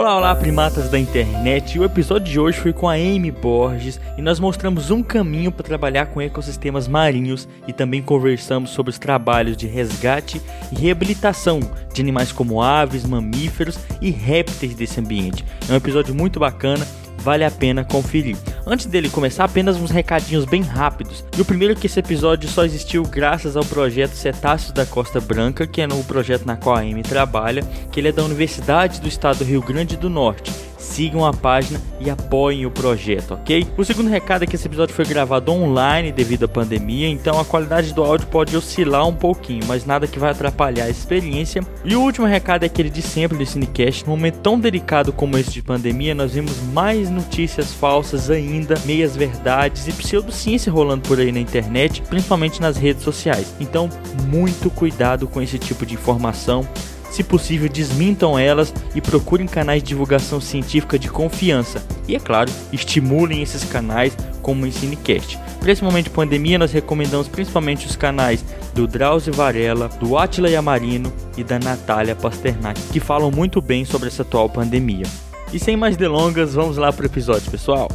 Olá, olá, primatas da internet. O episódio de hoje foi com a Amy Borges e nós mostramos um caminho para trabalhar com ecossistemas marinhos e também conversamos sobre os trabalhos de resgate e reabilitação de animais como aves, mamíferos e répteis desse ambiente. É um episódio muito bacana vale a pena conferir. Antes dele começar, apenas uns recadinhos bem rápidos. E o primeiro é que esse episódio só existiu graças ao projeto Cetáceos da Costa Branca, que é no projeto na qual a Amy trabalha, que ele é da Universidade do Estado do Rio Grande do Norte sigam a página e apoiem o projeto, ok? O segundo recado é que esse episódio foi gravado online devido à pandemia, então a qualidade do áudio pode oscilar um pouquinho, mas nada que vai atrapalhar a experiência. E o último recado é aquele de sempre do Cinecast. Num momento tão delicado como esse de pandemia, nós vimos mais notícias falsas ainda, meias verdades e pseudociência rolando por aí na internet, principalmente nas redes sociais. Então, muito cuidado com esse tipo de informação. Se possível, desmintam elas e procurem canais de divulgação científica de confiança. E, é claro, estimulem esses canais como o Ensinecast. Para esse momento de pandemia, nós recomendamos principalmente os canais do Drauzio Varela, do Atila Yamarino e da Natália Pasternak, que falam muito bem sobre essa atual pandemia. E sem mais delongas, vamos lá para o episódio, pessoal.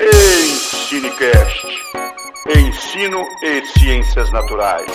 Ei, Cinecast! Ensino e Ciências Naturais.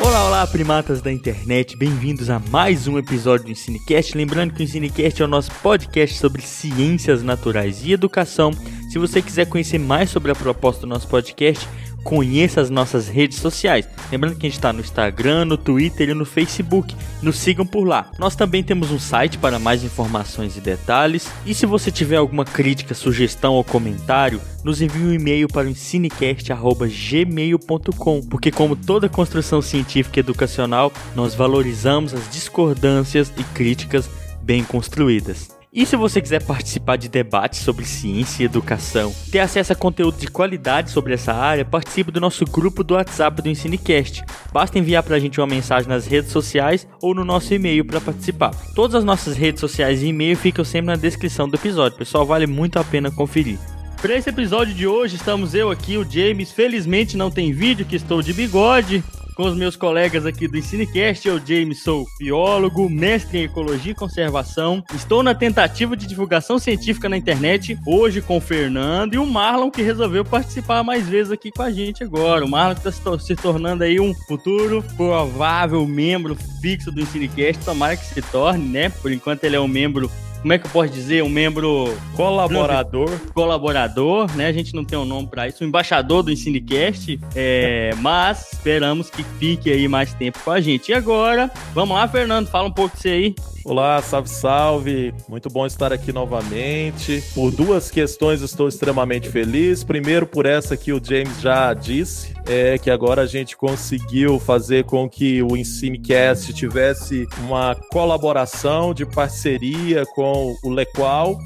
Olá, olá, primatas da internet, bem-vindos a mais um episódio do Ensinecast. Lembrando que o Ensinecast é o nosso podcast sobre ciências naturais e educação. Se você quiser conhecer mais sobre a proposta do nosso podcast, conheça as nossas redes sociais. Lembrando que a gente está no Instagram, no Twitter e no Facebook. Nos sigam por lá. Nós também temos um site para mais informações e detalhes. E se você tiver alguma crítica, sugestão ou comentário, nos envie um e-mail para o ensinecast.gmail.com, porque como toda construção científica e educacional, nós valorizamos as discordâncias e críticas bem construídas. E se você quiser participar de debates sobre ciência e educação, ter acesso a conteúdo de qualidade sobre essa área, participe do nosso grupo do WhatsApp do Ensinecast. Basta enviar para a gente uma mensagem nas redes sociais ou no nosso e-mail para participar. Todas as nossas redes sociais e e-mail ficam sempre na descrição do episódio, pessoal, vale muito a pena conferir. Para esse episódio de hoje, estamos eu aqui, o James. Felizmente não tem vídeo, que estou de bigode com os meus colegas aqui do Ensinecast. Eu, James, sou biólogo, mestre em ecologia e conservação. Estou na tentativa de divulgação científica na internet, hoje com o Fernando e o Marlon, que resolveu participar mais vezes aqui com a gente agora. O Marlon está se tornando aí um futuro provável membro fixo do Ensinecast. Tomara que se torne, né? Por enquanto ele é um membro como é que eu posso dizer, um membro colaborador, colaborador, né? A gente não tem um nome para isso, um embaixador do Ensinecast, é, mas esperamos que fique aí mais tempo com a gente. E agora, vamos lá, Fernando, fala um pouco de você aí. Olá, salve, salve. Muito bom estar aqui novamente. Por duas questões estou extremamente feliz. Primeiro, por essa que o James já disse, é que agora a gente conseguiu fazer com que o Ensinecast tivesse uma colaboração de parceria com o Lequal,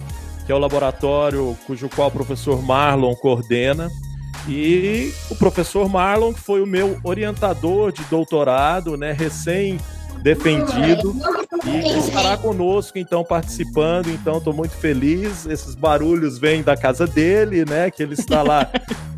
que é o laboratório cujo qual o professor Marlon coordena. E o professor Marlon, que foi o meu orientador de doutorado, né, recém defendido e estará conosco então participando. Então estou muito feliz. Esses barulhos vêm da casa dele, né? Que ele está lá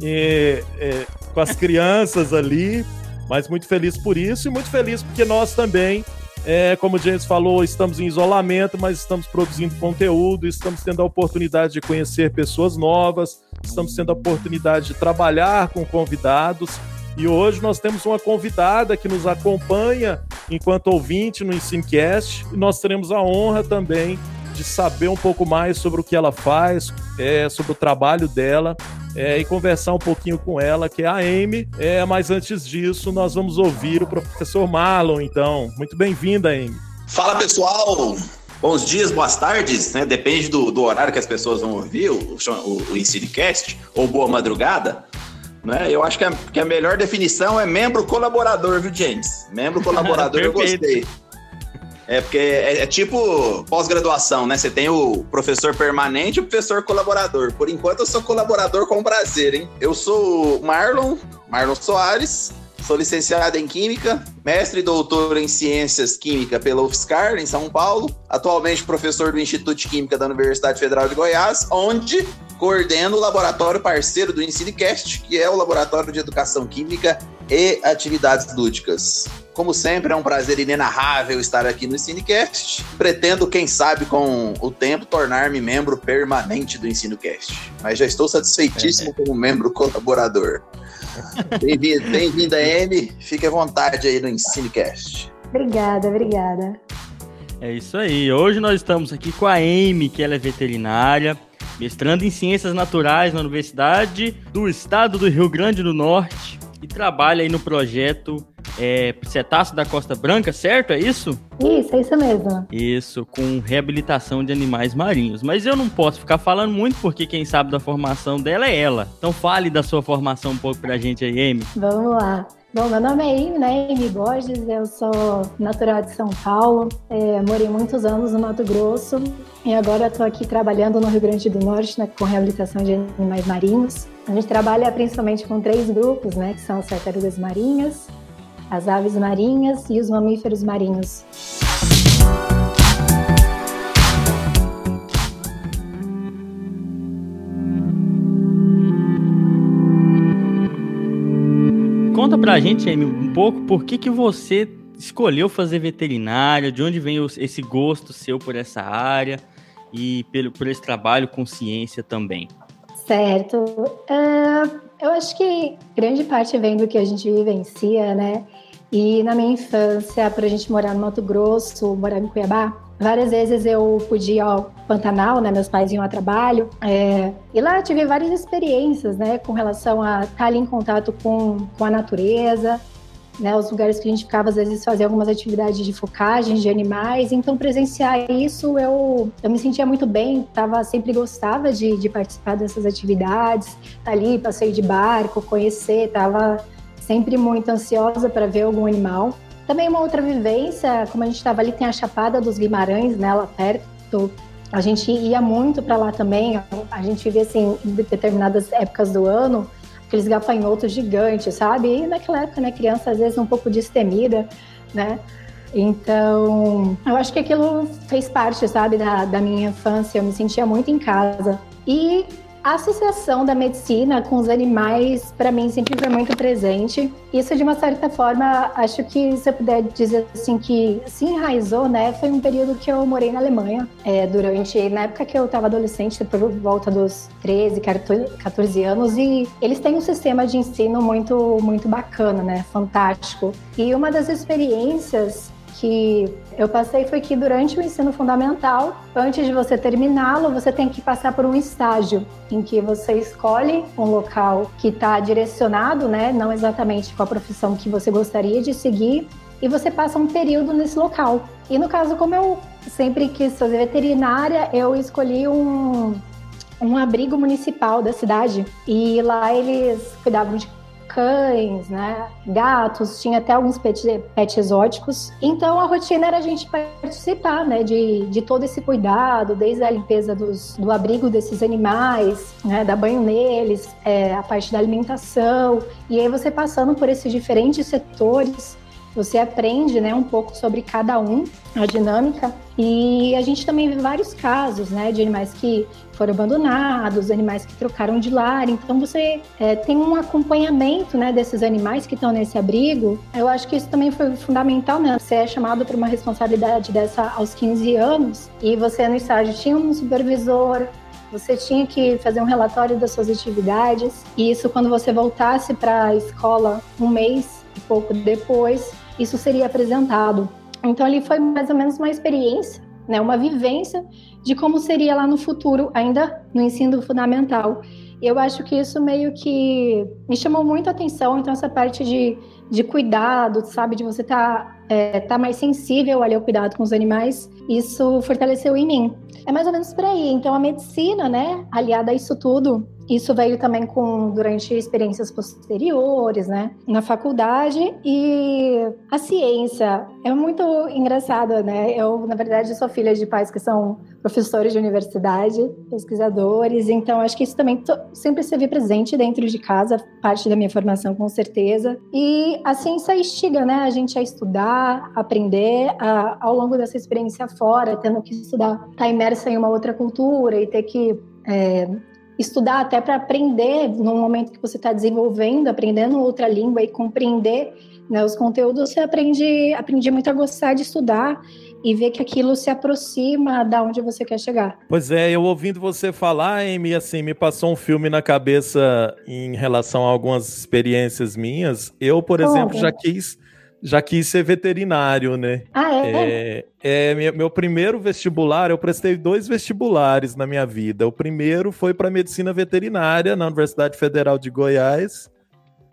e, e, com as crianças ali. Mas muito feliz por isso e muito feliz porque nós também é, como o James falou, estamos em isolamento, mas estamos produzindo conteúdo, estamos tendo a oportunidade de conhecer pessoas novas, estamos tendo a oportunidade de trabalhar com convidados. E hoje nós temos uma convidada que nos acompanha enquanto ouvinte no Ensinecast e nós teremos a honra também de saber um pouco mais sobre o que ela faz, é, sobre o trabalho dela é, e conversar um pouquinho com ela, que é a Amy. É, mas antes disso, nós vamos ouvir o professor Marlon, então. Muito bem-vinda, Amy. Fala, pessoal! Bons dias, boas tardes, né? Depende do, do horário que as pessoas vão ouvir o, o, o Ensinecast, ou boa madrugada. Né? Eu acho que a, que a melhor definição é membro colaborador, viu, James? Membro colaborador, eu gostei. É porque é, é tipo pós-graduação, né? Você tem o professor permanente e o professor colaborador. Por enquanto, eu sou colaborador com prazer, hein? Eu sou Marlon, Marlon Soares, sou licenciado em Química, mestre e doutor em Ciências Química pela UFSCar, em São Paulo. Atualmente professor do Instituto de Química da Universidade Federal de Goiás, onde coordeno o laboratório parceiro do EnsineCast, que é o Laboratório de Educação Química e Atividades Lúdicas. Como sempre, é um prazer inenarrável estar aqui no EnsineCast. Pretendo, quem sabe, com o tempo, tornar-me membro permanente do EnsineCast. Mas já estou satisfeitíssimo é. como membro colaborador. Bem-vinda, bem Amy. Fique à vontade aí no EnsineCast. Obrigada, obrigada. É isso aí. Hoje nós estamos aqui com a Amy, que ela é veterinária, mestrando em Ciências Naturais na Universidade do Estado do Rio Grande do Norte e trabalha aí no projeto é, Cetáceo da Costa Branca, certo? É isso? Isso, é isso mesmo. Isso, com reabilitação de animais marinhos. Mas eu não posso ficar falando muito porque quem sabe da formação dela é ela. Então fale da sua formação um pouco pra gente aí, Amy. Vamos lá. Bom, meu nome é Amy, né? Amy Borges, eu sou natural de São Paulo, é, morei muitos anos no Mato Grosso e agora estou aqui trabalhando no Rio Grande do Norte né, com reabilitação de animais marinhos. A gente trabalha principalmente com três grupos, né? Que são as tartarugas marinhas, as aves marinhas e os mamíferos marinhos. Pra gente, Amy, um pouco por que, que você escolheu fazer veterinária, de onde vem esse gosto seu por essa área e pelo, por esse trabalho com ciência também. Certo. Uh, eu acho que grande parte vem do que a gente vivencia, né? E na minha infância, para a gente morar no Mato Grosso, morar em Cuiabá, várias vezes eu podia ao Pantanal, né? Meus pais iam a trabalho. É, e lá tive várias experiências, né? Com relação a estar ali em contato com, com a natureza, né, os lugares que a gente ficava, às vezes, fazia algumas atividades de focagem de animais. Então, presenciar isso, eu, eu me sentia muito bem, tava, sempre gostava de, de participar dessas atividades, tá ali, passeio de barco, conhecer, tava sempre muito ansiosa para ver algum animal. Também uma outra vivência, como a gente estava ali, tem a Chapada dos Guimarães, né, lá perto. A gente ia muito para lá também. A gente via assim em determinadas épocas do ano aqueles gafanhotos gigantes, sabe? E naquela época, né, criança às vezes um pouco destemida, né? Então, eu acho que aquilo fez parte, sabe, da, da minha infância. Eu me sentia muito em casa. E a associação da medicina com os animais, para mim, sempre foi muito presente. Isso, de uma certa forma, acho que se eu puder dizer assim, que se enraizou, né? Foi um período que eu morei na Alemanha, é, durante, na época que eu estava adolescente, por volta dos 13, 14 anos, e eles têm um sistema de ensino muito, muito bacana, né? Fantástico. E uma das experiências que eu passei foi que durante o ensino fundamental, antes de você terminá-lo, você tem que passar por um estágio em que você escolhe um local que está direcionado, né, não exatamente com a profissão que você gostaria de seguir, e você passa um período nesse local. E no caso, como eu sempre quis fazer veterinária, eu escolhi um, um abrigo municipal da cidade. E lá eles cuidavam de cães, né, gatos, tinha até alguns pets pet exóticos. Então a rotina era a gente participar, né, de, de todo esse cuidado, desde a limpeza dos, do abrigo desses animais, né, dar banho neles, é, a parte da alimentação. E aí você passando por esses diferentes setores, você aprende, né, um pouco sobre cada um, a dinâmica. E a gente também vê vários casos, né, de animais que foram abandonados, animais que trocaram de lar. Então você é, tem um acompanhamento, né, desses animais que estão nesse abrigo. Eu acho que isso também foi fundamental, né? Você é chamado para uma responsabilidade dessa aos 15 anos e você no estágio tinha um supervisor, você tinha que fazer um relatório das suas atividades e isso quando você voltasse para a escola um mês e pouco depois isso seria apresentado. Então ali foi mais ou menos uma experiência, né, uma vivência de como seria lá no futuro, ainda no ensino fundamental. Eu acho que isso meio que me chamou muito a atenção, então essa parte de, de cuidado, sabe, de você estar tá, é, tá mais sensível ali ao cuidado com os animais, isso fortaleceu em mim. É mais ou menos por aí. Então a medicina, né, aliada a isso tudo, isso veio também com durante experiências posteriores, né, na faculdade e a ciência é muito engraçada, né? Eu, na verdade, sou filha de pais que são professores de universidade, pesquisadores, então acho que isso também sempre esteve presente dentro de casa, parte da minha formação com certeza. E a ciência instiga, né, a gente a estudar, aprender a, ao longo dessa experiência fora, tendo que estudar, estar tá imersa em uma outra cultura e ter que é, estudar até para aprender no momento que você está desenvolvendo, aprendendo outra língua e compreender né, os conteúdos, você aprende, aprende muito a gostar de estudar e ver que aquilo se aproxima da onde você quer chegar. Pois é, eu ouvindo você falar, Amy, assim, me passou um filme na cabeça em relação a algumas experiências minhas. Eu, por exemplo, já quis já quis ser veterinário, né? Ah, é? É, é meu primeiro vestibular, eu prestei dois vestibulares na minha vida. O primeiro foi para medicina veterinária na Universidade Federal de Goiás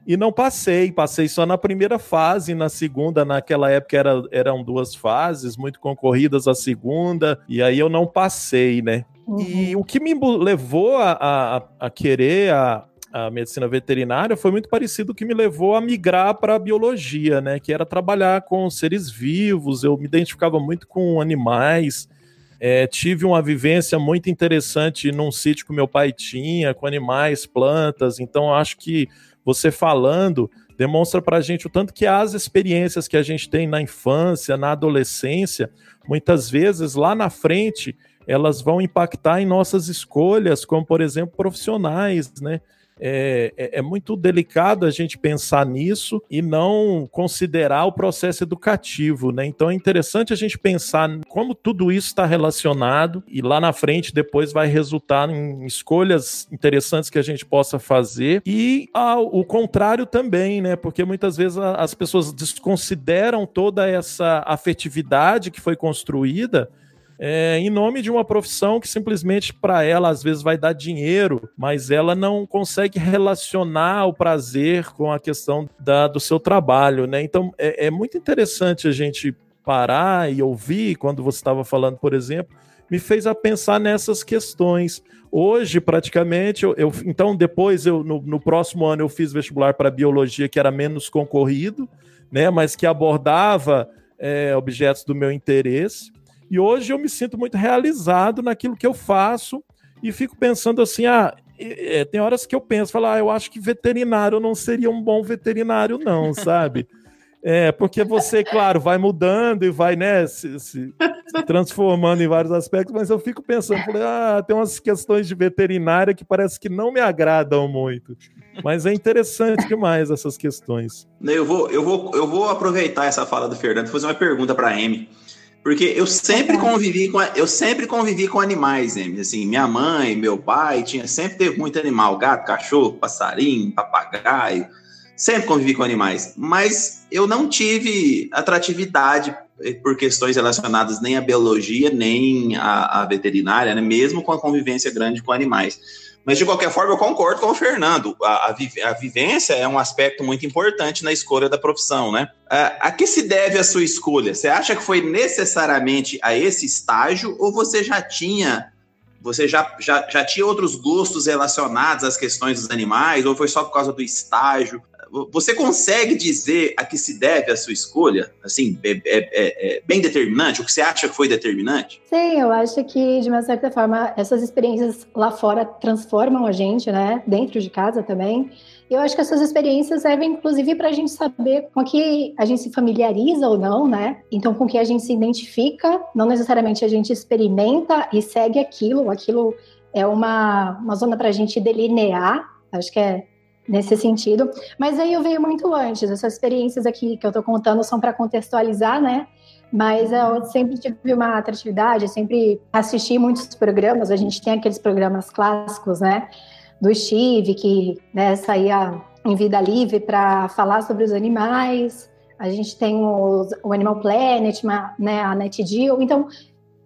e não passei, passei só na primeira fase, na segunda, naquela época era, eram duas fases, muito concorridas a segunda, e aí eu não passei, né? Uhum. E o que me levou a, a, a querer a, a medicina veterinária foi muito parecido que me levou a migrar para a biologia, né? Que era trabalhar com seres vivos. Eu me identificava muito com animais. É, tive uma vivência muito interessante num sítio que meu pai tinha, com animais, plantas. Então, acho que você falando demonstra para a gente o tanto que as experiências que a gente tem na infância, na adolescência, muitas vezes lá na frente elas vão impactar em nossas escolhas, como por exemplo profissionais, né? É, é, é, muito delicado a gente pensar nisso e não considerar o processo educativo, né? Então é interessante a gente pensar como tudo isso está relacionado e lá na frente depois vai resultar em escolhas interessantes que a gente possa fazer e ao, o contrário também, né? Porque muitas vezes a, as pessoas desconsideram toda essa afetividade que foi construída é, em nome de uma profissão que simplesmente para ela às vezes vai dar dinheiro, mas ela não consegue relacionar o prazer com a questão da, do seu trabalho, né? Então é, é muito interessante a gente parar e ouvir quando você estava falando, por exemplo, me fez a pensar nessas questões. Hoje, praticamente, eu, eu então depois eu no, no, próximo ano eu fiz vestibular para biologia que era menos concorrido, né? Mas que abordava é, objetos do meu interesse. E hoje eu me sinto muito realizado naquilo que eu faço e fico pensando assim, ah, é, tem horas que eu penso, falar, ah, eu acho que veterinário não seria um bom veterinário não, sabe? É, porque você, claro, vai mudando e vai, né, se, se, se, transformando em vários aspectos, mas eu fico pensando, falei, ah, tem umas questões de veterinária que parece que não me agradam muito. Mas é interessante demais essas questões. Eu vou, eu vou, eu vou aproveitar essa fala do Fernando e fazer uma pergunta para a Amy. Porque eu sempre convivi com eu sempre convivi com animais, né? Assim, minha mãe, meu pai tinha sempre teve muito animal, gato, cachorro, passarinho, papagaio, sempre convivi com animais, mas eu não tive atratividade por questões relacionadas nem à biologia, nem à, à veterinária, né? mesmo com a convivência grande com animais. Mas, de qualquer forma, eu concordo com o Fernando. A, a, a vivência é um aspecto muito importante na escolha da profissão, né? A, a, que se deve a sua escolha? Você acha que foi necessariamente a esse estágio ou você já tinha você já, já, já tinha outros gostos relacionados às questões dos animais ou foi só por causa do estágio? Você consegue dizer a que se deve a sua escolha? Assim, é, é, é, é, bem determinante? O que você acha que foi determinante? Sim, eu acho que, de uma certa forma, essas experiências lá fora transformam a gente, né? Dentro de casa também. Eu acho que essas experiências servem, inclusive, para a gente saber com que a gente se familiariza ou não, né? Então, com que a gente se identifica, não necessariamente a gente experimenta e segue aquilo, aquilo é uma, uma zona para a gente delinear, acho que é nesse sentido. Mas aí eu veio muito antes. Essas experiências aqui que eu estou contando são para contextualizar, né? Mas eu sempre tive uma atratividade, sempre assisti muitos programas. A gente tem aqueles programas clássicos, né? Do Steve, que né, saía em vida livre para falar sobre os animais. A gente tem o, o Animal Planet, né, a NetGeo. Então,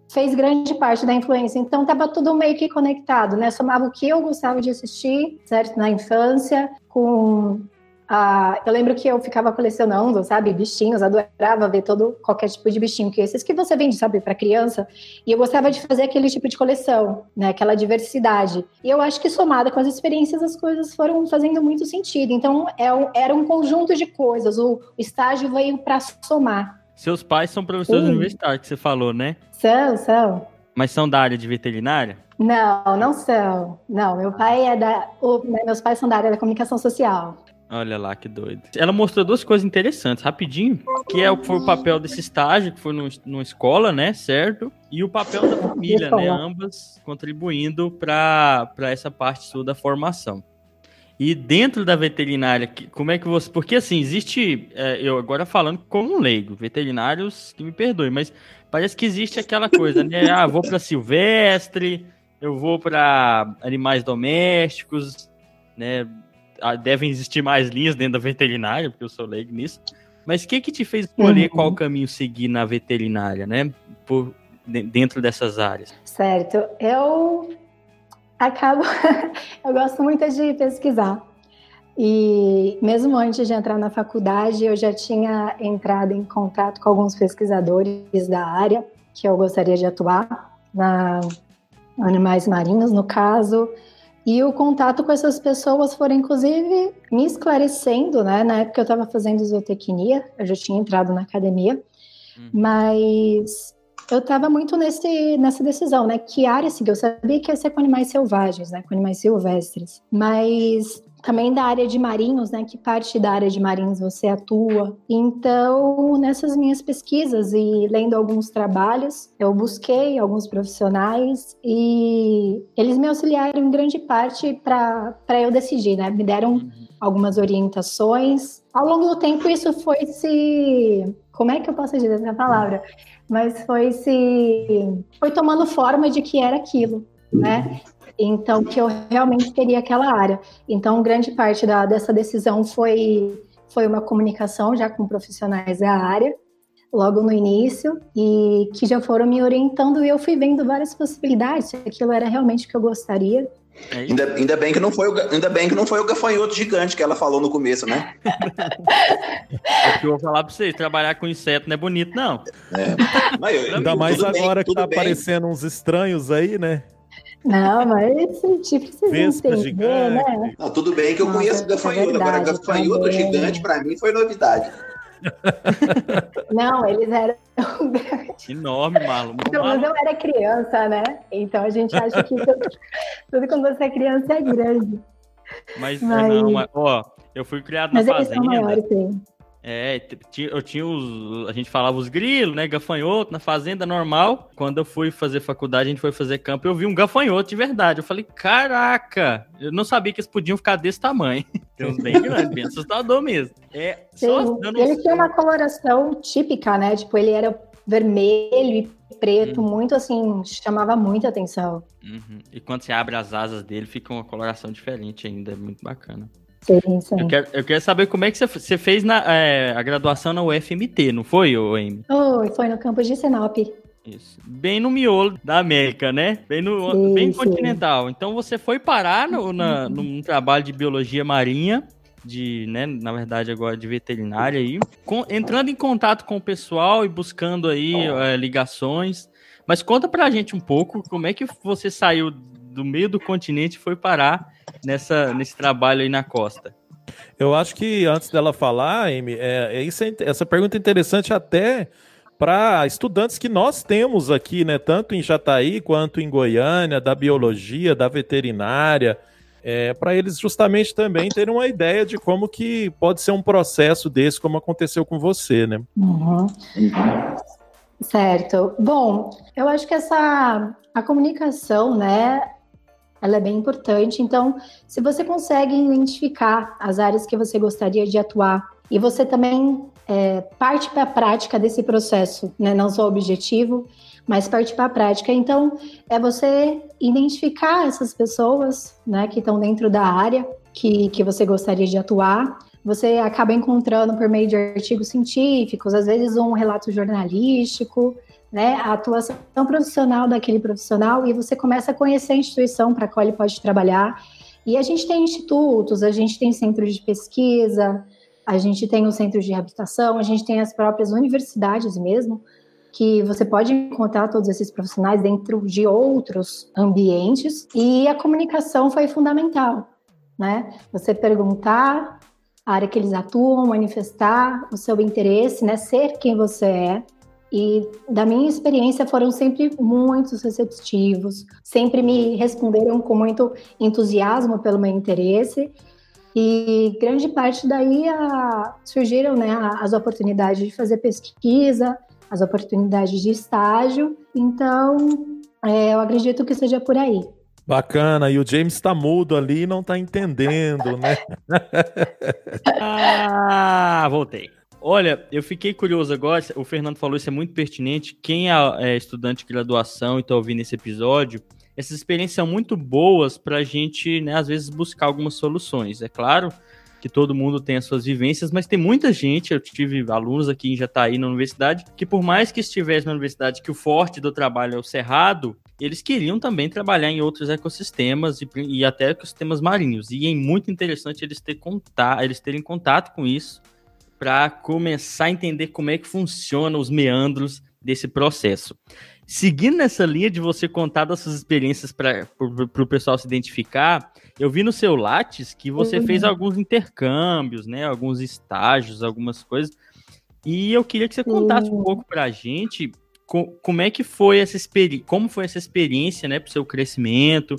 fez grande parte da influência. Então estava tudo meio que conectado, né? Somava o que eu gostava de assistir, certo, na infância, com a... eu lembro que eu ficava colecionando, sabe, bichinhos, adorava ver todo qualquer tipo de bichinho que esses que você vende, sabe, para criança. E eu gostava de fazer aquele tipo de coleção, né? Aquela diversidade. E eu acho que somada com as experiências as coisas foram fazendo muito sentido. Então é era um conjunto de coisas. O estágio veio para somar. Seus pais são professores Sim. universitários, que você falou, né? São, são. Mas são da área de veterinária? Não, não são. Não, meu pai é da. O, meus pais são da área da comunicação social. Olha lá que doido. Ela mostrou duas coisas interessantes, rapidinho, que é, foi o papel desse estágio, que foi no, numa escola, né, certo? E o papel da família, né, ambas contribuindo para essa parte sua da formação. E dentro da veterinária, como é que você. Porque assim, existe. É, eu agora falando como um leigo, veterinários que me perdoem, mas parece que existe aquela coisa, né? Ah, vou para silvestre, eu vou para animais domésticos, né? Ah, devem existir mais linhas dentro da veterinária, porque eu sou leigo nisso. Mas o que que te fez escolher uhum. qual caminho seguir na veterinária, né? Por, dentro dessas áreas? Certo. Eu acabo. eu gosto muito de pesquisar. E mesmo antes de entrar na faculdade, eu já tinha entrado em contato com alguns pesquisadores da área que eu gostaria de atuar, na animais marinhos, no caso. E o contato com essas pessoas foram, inclusive, me esclarecendo, né? Na época eu estava fazendo zootecnia, eu já tinha entrado na academia, hum. mas eu estava muito nesse, nessa decisão, né? Que área seguir? Eu sabia que ia ser com animais selvagens, né? Com animais silvestres. Mas também da área de marinhos, né? Que parte da área de marinhos você atua. Então, nessas minhas pesquisas e lendo alguns trabalhos, eu busquei alguns profissionais e eles me auxiliaram em grande parte para eu decidir, né? Me deram uhum. algumas orientações. Ao longo do tempo, isso foi se. Como é que eu posso dizer essa palavra? mas foi se foi tomando forma de que era aquilo, né? Então que eu realmente queria aquela área. Então grande parte da, dessa decisão foi foi uma comunicação já com profissionais da área logo no início e que já foram me orientando e eu fui vendo várias possibilidades se aquilo era realmente o que eu gostaria é ainda, ainda, bem que não foi o, ainda bem que não foi o gafanhoto gigante que ela falou no começo, né? é que eu vou falar pra vocês, trabalhar com inseto não é bonito, não. É. Mas eu, ainda mais agora bem, que tá bem. aparecendo uns estranhos aí, né? Não, mas tipo, vocês Vespa entender, gigante. né? Não, tudo bem que eu Nossa, conheço gafanhoto, é agora gafanhoto gigante pra mim foi novidade. Não, eles eram grandes. Enorme, Marlon. Então, mas eu era criança, né? Então a gente acha que tudo, tudo quando você é criança é grande. Mas, mas... não, mas, ó, eu fui criado na mas fazenda. Eles são maiores, sim. É, eu tinha os. A gente falava os grilos, né? Gafanhoto na fazenda normal. Quando eu fui fazer faculdade, a gente foi fazer campo, eu vi um gafanhoto de verdade. Eu falei, caraca! Eu não sabia que eles podiam ficar desse tamanho. Tem uns bem grandes, bem assustador mesmo. É, Sim, dando... ele tinha uma coloração típica, né? Tipo, ele era vermelho e preto, uhum. muito assim, chamava muita atenção. Uhum. E quando você abre as asas dele, fica uma coloração diferente ainda, é muito bacana. Sim, sim. Eu quero, eu quero saber como é que você, você fez na, é, a graduação na UFMT, não foi, Amy? Foi, foi no campus de Sinop. Isso. Bem no miolo da América, né? Bem, no, sim, bem continental. Então você foi parar no, na, num trabalho de biologia marinha, de, né, na verdade agora de veterinária aí, com, entrando em contato com o pessoal e buscando aí é, ligações. Mas conta pra gente um pouco como é que você saiu do meio do continente e foi parar nessa, nesse trabalho aí na costa? Eu acho que antes dela falar, Amy, é, é isso é, essa pergunta é interessante até para estudantes que nós temos aqui, né, tanto em Jataí quanto em Goiânia, da biologia, da veterinária, é, para eles justamente também terem uma ideia de como que pode ser um processo desse, como aconteceu com você, né? Uhum. Certo. Bom, eu acho que essa a comunicação, né, ela é bem importante. Então, se você consegue identificar as áreas que você gostaria de atuar e você também é, parte para a prática desse processo, né? não só o objetivo, mas parte para a prática. Então, é você identificar essas pessoas né, que estão dentro da área que, que você gostaria de atuar. Você acaba encontrando por meio de artigos científicos, às vezes um relato jornalístico, né, a atuação profissional daquele profissional e você começa a conhecer a instituição para qual ele pode trabalhar. E a gente tem institutos, a gente tem centros de pesquisa, a gente tem os centros de reabilitação, a gente tem as próprias universidades mesmo, que você pode encontrar todos esses profissionais dentro de outros ambientes. E a comunicação foi fundamental, né? Você perguntar a área que eles atuam, manifestar o seu interesse, né? Ser quem você é, e da minha experiência foram sempre muito receptivos, sempre me responderam com muito entusiasmo pelo meu interesse. E grande parte daí a, surgiram né, as oportunidades de fazer pesquisa, as oportunidades de estágio. Então, é, eu acredito que seja por aí. Bacana, e o James está mudo ali e não está entendendo, né? ah, voltei. Olha, eu fiquei curioso agora, o Fernando falou isso é muito pertinente. Quem é, é estudante de graduação e está ouvindo esse episódio, essas experiências são muito boas para a gente, né, às vezes, buscar algumas soluções. É claro que todo mundo tem as suas vivências, mas tem muita gente, eu tive alunos aqui em Jataí na universidade, que por mais que estivesse na universidade, que o forte do trabalho é o cerrado, eles queriam também trabalhar em outros ecossistemas e, e até ecossistemas marinhos. E é muito interessante eles, ter contato, eles terem contato com isso para começar a entender como é que funciona os meandros desse processo. Seguindo nessa linha de você contar das suas experiências para o pessoal se identificar, eu vi no seu Lattes que você uhum. fez alguns intercâmbios, né? Alguns estágios, algumas coisas. E eu queria que você contasse uhum. um pouco para a gente como é que foi essa experiência, como foi essa experiência, né, para o seu crescimento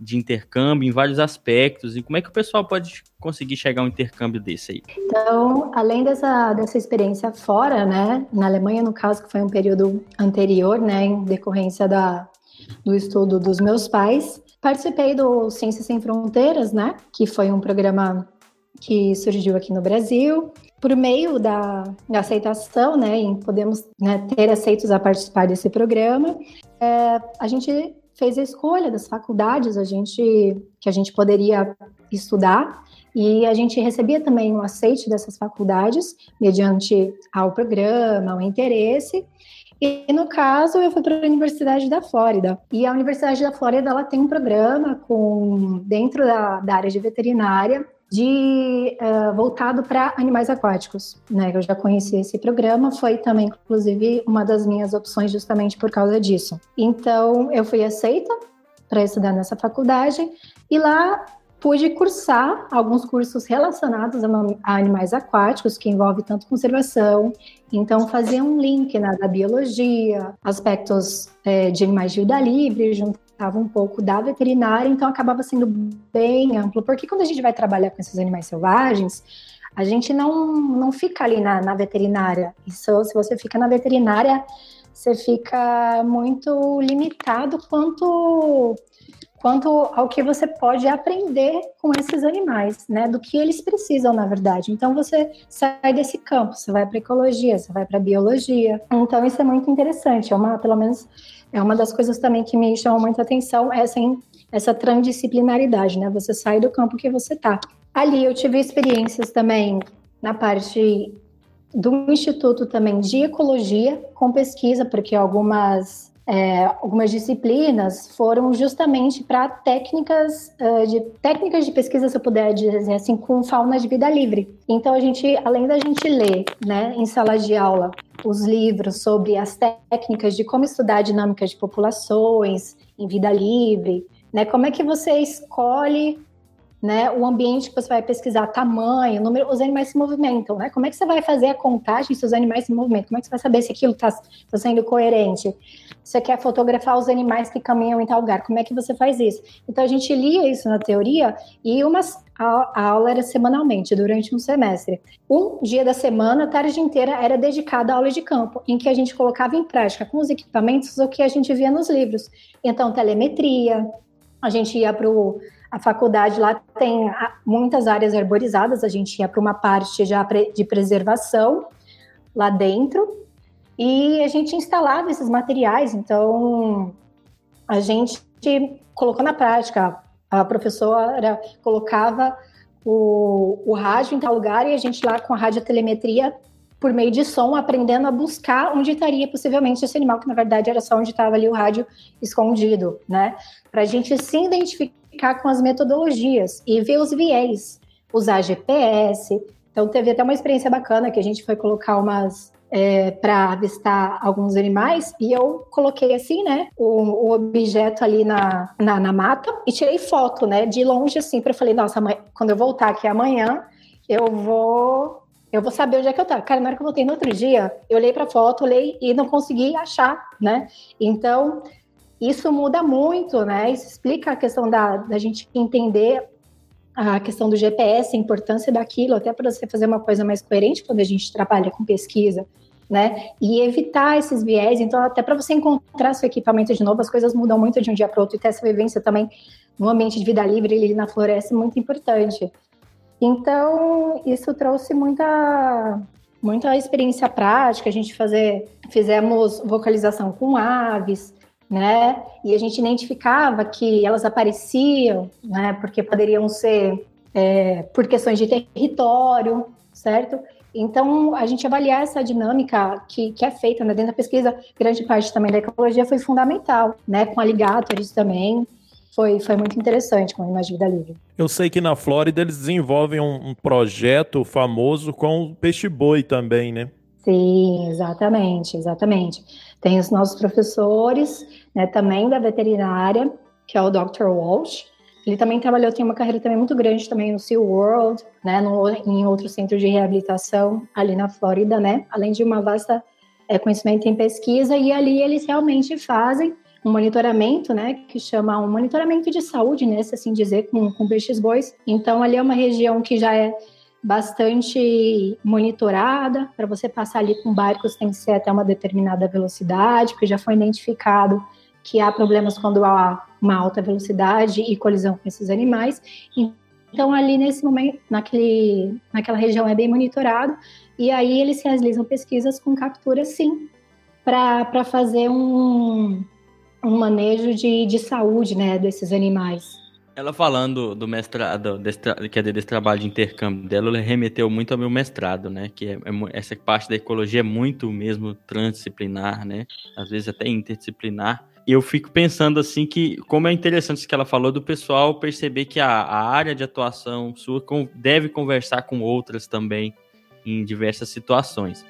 de intercâmbio em vários aspectos e como é que o pessoal pode conseguir chegar a um intercâmbio desse aí? Então, além dessa, dessa experiência fora, né, na Alemanha, no caso, que foi um período anterior, né, em decorrência da, do estudo dos meus pais, participei do Ciências Sem Fronteiras, né, que foi um programa que surgiu aqui no Brasil. Por meio da, da aceitação, né, em podemos né, ter aceitos a participar desse programa, é, a gente fez a escolha das faculdades a gente, que a gente poderia estudar e a gente recebia também o aceite dessas faculdades mediante ao programa, ao interesse. E no caso, eu fui para a Universidade da Flórida. E a Universidade da Flórida ela tem um programa com dentro da, da área de veterinária de uh, voltado para animais aquáticos, né? Eu já conheci esse programa, foi também inclusive uma das minhas opções justamente por causa disso. Então eu fui aceita para estudar nessa faculdade e lá pude cursar alguns cursos relacionados a, animais aquáticos, que envolve tanto conservação, então fazia um link né, da biologia, aspectos é, de animais de vida livre, junto estava um pouco da veterinária, então acabava sendo bem amplo, porque quando a gente vai trabalhar com esses animais selvagens, a gente não, não fica ali na, na veterinária. Isso, se você fica na veterinária, você fica muito limitado quanto quanto ao que você pode aprender com esses animais, né? Do que eles precisam, na verdade. Então você sai desse campo, você vai para ecologia, você vai para biologia. Então isso é muito interessante. É uma, pelo menos, é uma das coisas também que me chamam muita atenção essa essa transdisciplinaridade, né? Você sai do campo que você tá. Ali eu tive experiências também na parte do instituto também de ecologia com pesquisa, porque algumas é, algumas disciplinas foram justamente para técnicas uh, de técnicas de pesquisa, se eu puder dizer assim, com fauna de vida livre. Então a gente, além da gente ler, né, em sala de aula, os livros sobre as técnicas de como estudar dinâmicas de populações em vida livre, né, como é que você escolhe né, o ambiente que você vai pesquisar, tamanho, número, os animais se movimentam, né? Como é que você vai fazer a contagem se os animais se movimentam? Como é que você vai saber se aquilo está tá sendo coerente? Você quer fotografar os animais que caminham em tal lugar, como é que você faz isso? Então a gente lia isso na teoria e umas, a, a aula era semanalmente, durante um semestre. Um dia da semana, a tarde inteira, era dedicada à aula de campo, em que a gente colocava em prática com os equipamentos o que a gente via nos livros. Então, telemetria, a gente ia para o a faculdade lá tem muitas áreas arborizadas, a gente ia para uma parte já de preservação lá dentro e a gente instalava esses materiais, então a gente colocou na prática. A professora colocava o, o rádio em tal lugar e a gente lá com a radiotelemetria por meio de som, aprendendo a buscar onde estaria possivelmente esse animal, que na verdade era só onde estava ali o rádio escondido, né? Para a gente se identificar com as metodologias e ver os viés, usar GPS. Então, teve até uma experiência bacana que a gente foi colocar umas. É, para avistar alguns animais e eu coloquei assim, né, o, o objeto ali na, na, na, mata e tirei foto, né, de longe assim, para falei, nossa, quando eu voltar aqui amanhã, eu vou eu vou saber onde é que eu tava. Cara, na hora que eu voltei no outro dia, eu olhei para a foto, olhei e não consegui achar, né? Então, isso muda muito, né? Isso explica a questão da, da gente entender a questão do GPS, a importância daquilo, até para você fazer uma coisa mais coerente quando a gente trabalha com pesquisa, né? E evitar esses viés. Então, até para você encontrar seu equipamento de novo, as coisas mudam muito de um dia para outro e ter essa vivência também no ambiente de vida livre ali na floresta é muito importante. Então, isso trouxe muita muita experiência prática, a gente fazer, fizemos vocalização com aves, né? E a gente identificava que elas apareciam, né? Porque poderiam ser é, por questões de território, certo? Então, a gente avaliar essa dinâmica que, que é feita né, dentro da pesquisa, grande parte também da ecologia foi fundamental, né? Com aligatores também, foi, foi muito interessante com a Imagem Vida Livre. Eu sei que na Flórida eles desenvolvem um, um projeto famoso com o peixe-boi também, né? Sim, exatamente, exatamente. Tem os nossos professores, né, também da veterinária, que é o Dr. Walsh. Ele também trabalhou, tem uma carreira também muito grande também no SeaWorld, né, no, em outro centro de reabilitação ali na Flórida, né, além de uma vasta é, conhecimento em pesquisa, e ali eles realmente fazem um monitoramento, né, que chama um monitoramento de saúde, né, se assim dizer, com, com peixes bois. Então, ali é uma região que já é bastante monitorada. Para você passar ali com barcos tem que ser até uma determinada velocidade, porque já foi identificado que há problemas quando há uma alta velocidade e colisão com esses animais. Então, ali nesse momento, naquele, naquela região é bem monitorado, e aí eles realizam pesquisas com captura, sim, para fazer um, um manejo de, de saúde né, desses animais. Ela falando do mestrado, desse, quer desse trabalho de intercâmbio dela, ela remeteu muito ao meu mestrado, né? Que é, é, essa parte da ecologia é muito mesmo transdisciplinar, né? Às vezes até interdisciplinar. E eu fico pensando assim que, como é interessante isso que ela falou do pessoal perceber que a, a área de atuação sua deve conversar com outras também em diversas situações.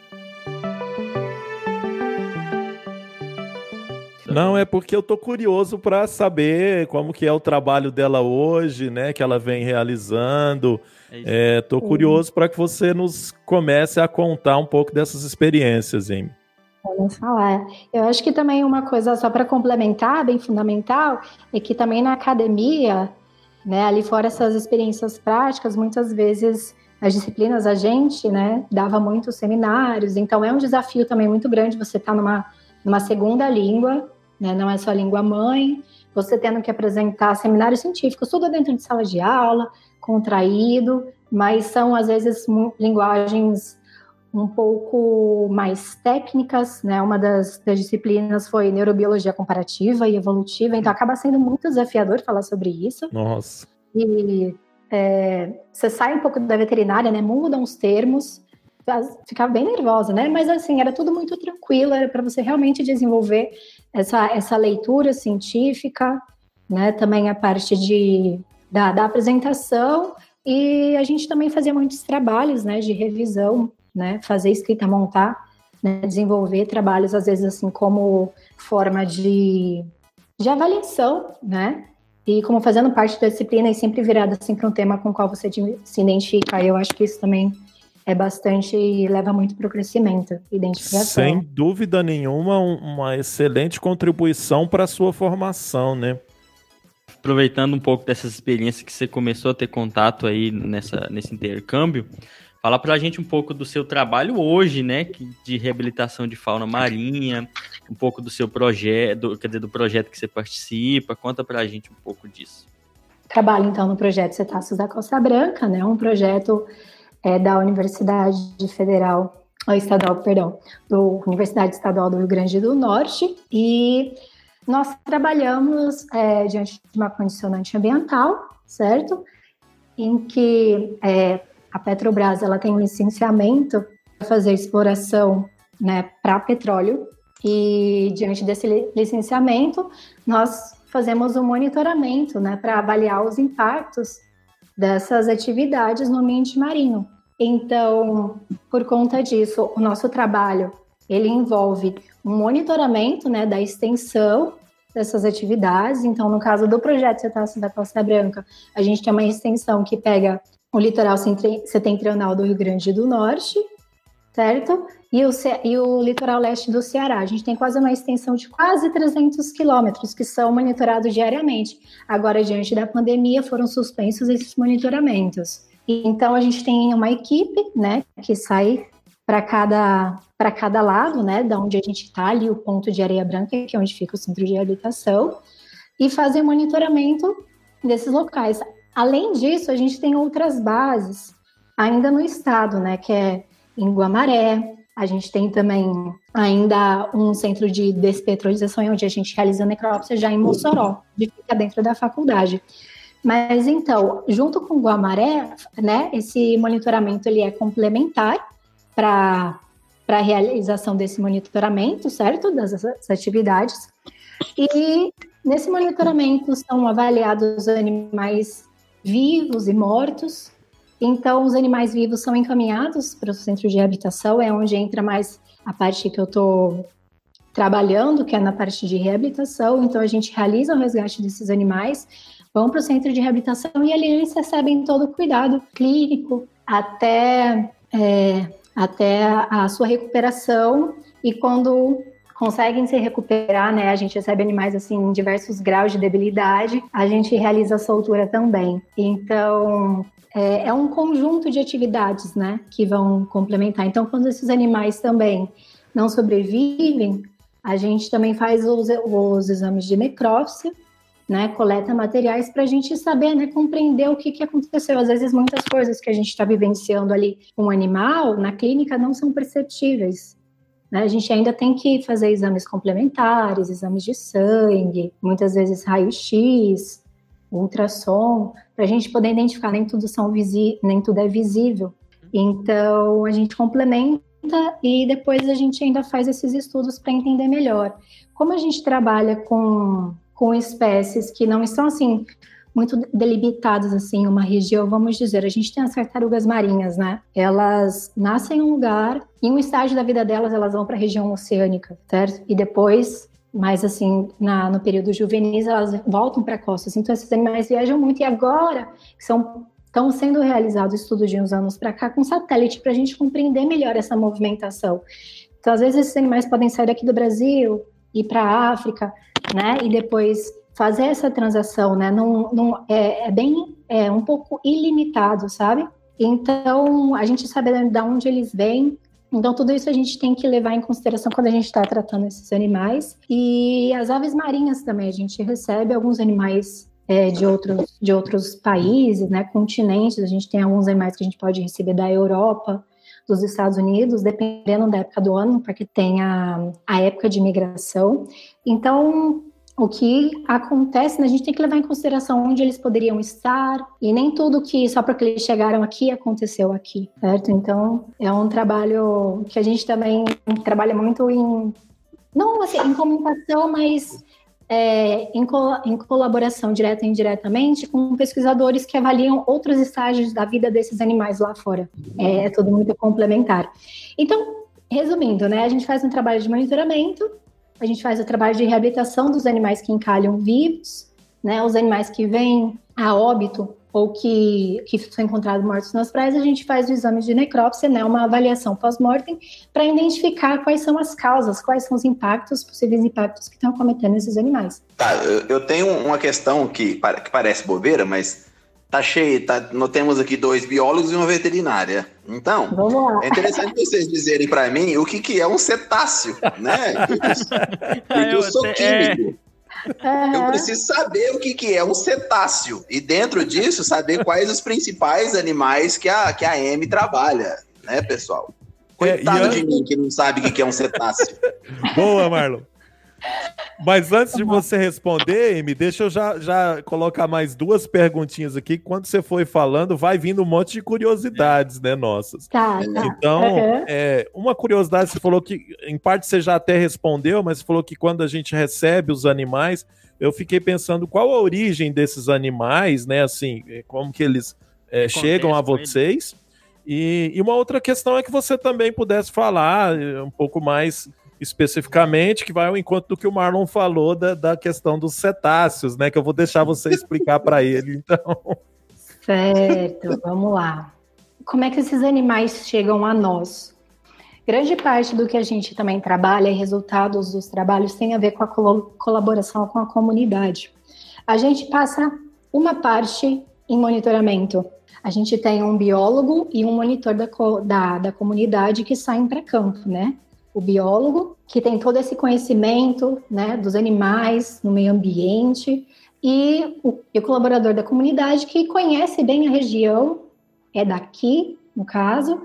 Não, é porque eu tô curioso para saber como que é o trabalho dela hoje, né? Que ela vem realizando. É, é tô curioso para que você nos comece a contar um pouco dessas experiências, hein? Vamos falar. Eu acho que também uma coisa só para complementar, bem fundamental, é que também na academia, né, ali fora essas experiências práticas, muitas vezes as disciplinas a gente, né, dava muitos seminários, então é um desafio também muito grande você estar tá numa, numa segunda língua, né? não é só língua mãe, você tendo que apresentar seminários científicos, tudo dentro de sala de aula, contraído, mas são às vezes linguagens um pouco mais técnicas, né? Uma das, das, disciplinas foi neurobiologia comparativa e evolutiva, então acaba sendo muito desafiador falar sobre isso. Nossa. E é, você sai um pouco da veterinária, né? Mudam os termos, ficava bem nervosa, né? Mas assim, era tudo muito tranquilo, era para você realmente desenvolver essa, essa leitura científica, né? Também a parte de, da, da apresentação e a gente também fazia muitos trabalhos, né? De revisão, né? Fazer escrita, montar, né? desenvolver trabalhos às vezes assim como forma de, de avaliação, né? E como fazendo parte da disciplina e sempre virada assim para um tema com o qual você se identifica. Eu acho que isso também é bastante e leva muito para o crescimento, identificação. Sem dúvida nenhuma, uma excelente contribuição para a sua formação, né? Aproveitando um pouco dessas experiências que você começou a ter contato aí nessa, nesse intercâmbio, fala para a gente um pouco do seu trabalho hoje, né, de reabilitação de fauna marinha, um pouco do seu projeto, quer dizer, do projeto que você participa, conta para a gente um pouco disso. Trabalho então no projeto Cetáceos da Costa Branca, né, um projeto é, da Universidade Federal, Estadual, perdão, do Universidade Estadual do Rio Grande do Norte e nós trabalhamos é, diante de uma condicionante ambiental, certo? Em que é, a Petrobras ela tem um licenciamento para fazer exploração né, para petróleo e diante desse licenciamento nós fazemos um monitoramento né, para avaliar os impactos dessas atividades no ambiente marinho. Então, por conta disso, o nosso trabalho ele envolve um monitoramento né, da extensão dessas atividades. Então, no caso do projeto Cetáceo da Costa Branca, a gente tem uma extensão que pega o litoral setentrional do Rio Grande do Norte, certo? E o, e o litoral leste do Ceará. A gente tem quase uma extensão de quase 300 quilômetros que são monitorados diariamente. Agora, diante da pandemia, foram suspensos esses monitoramentos. Então, a gente tem uma equipe, né, que sai para cada para cada lado, né, da onde a gente está ali o ponto de areia branca, que é onde fica o centro de habitação, e fazer monitoramento desses locais. Além disso, a gente tem outras bases ainda no estado, né, que é em Guamaré, a gente tem também ainda um centro de despetrolização onde a gente realiza necrópsia já em Mossoró, que fica dentro da faculdade. Mas então, junto com Guamaré, né, esse monitoramento ele é complementar para a realização desse monitoramento, certo? Das, das atividades. E nesse monitoramento são avaliados animais vivos e mortos, então, os animais vivos são encaminhados para o centro de reabilitação, é onde entra mais a parte que eu estou trabalhando, que é na parte de reabilitação. Então, a gente realiza o resgate desses animais, vão para o centro de reabilitação e ali eles recebem todo o cuidado clínico até, é, até a sua recuperação. E quando conseguem se recuperar, né? A gente recebe animais assim em diversos graus de debilidade. A gente realiza a soltura também. Então, é, é, um conjunto de atividades, né, que vão complementar. Então, quando esses animais também não sobrevivem, a gente também faz os, os exames de necrópsia, né, coleta materiais para a gente saber, né, compreender o que, que aconteceu. Às vezes, muitas coisas que a gente está vivenciando ali com um animal, na clínica, não são perceptíveis. Né? A gente ainda tem que fazer exames complementares, exames de sangue, muitas vezes raio-x, ultrassom, para a gente poder identificar, nem tudo, são visi nem tudo é visível. Então, a gente complementa e depois a gente ainda faz esses estudos para entender melhor. Como a gente trabalha com, com espécies que não estão assim muito delimitadas assim uma região, vamos dizer, a gente tem as tartarugas marinhas, né? Elas nascem em um lugar, em um estágio da vida delas elas vão para a região oceânica, certo? E depois mas assim, na, no período juvenis elas voltam para costas. Então esses animais viajam muito e agora são estão sendo realizados estudos de uns anos para cá com satélite para a gente compreender melhor essa movimentação. Então às vezes esses animais podem sair daqui do Brasil ir para a África, né? E depois fazer essa transação, né? Não, não é, é bem é um pouco ilimitado, sabe? Então a gente sabe de onde eles vêm, então, tudo isso a gente tem que levar em consideração quando a gente está tratando esses animais. E as aves marinhas também, a gente recebe alguns animais é, de, outros, de outros países, né, continentes. A gente tem alguns animais que a gente pode receber da Europa, dos Estados Unidos, dependendo da época do ano, porque tem a, a época de migração. Então, o que acontece, né, a gente tem que levar em consideração onde eles poderiam estar, e nem tudo que só porque eles chegaram aqui aconteceu aqui, certo? Então, é um trabalho que a gente também trabalha muito em, não assim, em comunicação, mas é, em, em, colaboração direta e indiretamente com pesquisadores que avaliam outros estágios da vida desses animais lá fora. É, é tudo muito complementar. Então, resumindo, né, a gente faz um trabalho de monitoramento, a gente faz o trabalho de reabilitação dos animais que encalham vivos, né? Os animais que vêm a óbito ou que, que são encontrados mortos nas praias, a gente faz o exame de necrópsia, né? Uma avaliação pós-mortem para identificar quais são as causas, quais são os impactos, possíveis impactos que estão cometendo esses animais. Tá, eu, eu tenho uma questão que, que parece bobeira, mas tá cheio, tá, nós temos aqui dois biólogos e uma veterinária. Então, é interessante vocês dizerem para mim o que, que é um cetáceo, né? Porque eu, sou químico. É... Eu preciso saber o que, que é um cetáceo. E dentro disso, saber quais os principais animais que a, que a M trabalha, né, pessoal? Coitado é, de mim que não sabe o que, que é um cetáceo. Boa, Marlon. Mas antes de você responder, Amy, deixa eu já, já colocar mais duas perguntinhas aqui. Quando você foi falando, vai vindo um monte de curiosidades, né, nossas. Tá, tá. Então, uhum. é, uma curiosidade, você falou que, em parte você já até respondeu, mas você falou que quando a gente recebe os animais, eu fiquei pensando qual a origem desses animais, né, assim, é, como que eles é, chegam a vocês. E, e, uma outra questão é que você também pudesse falar é, um pouco mais especificamente, que vai ao encontro do que o Marlon falou da, da questão dos cetáceos, né? Que eu vou deixar você explicar para ele, então. Certo, vamos lá. Como é que esses animais chegam a nós? grande parte do que a gente também trabalha e resultados dos trabalhos tem a ver com a colaboração com a comunidade. A gente passa uma parte em monitoramento. A gente tem um biólogo e um monitor da, da, da comunidade que saem para campo, né? O biólogo, que tem todo esse conhecimento né, dos animais no meio ambiente, e o, e o colaborador da comunidade que conhece bem a região, é daqui, no caso,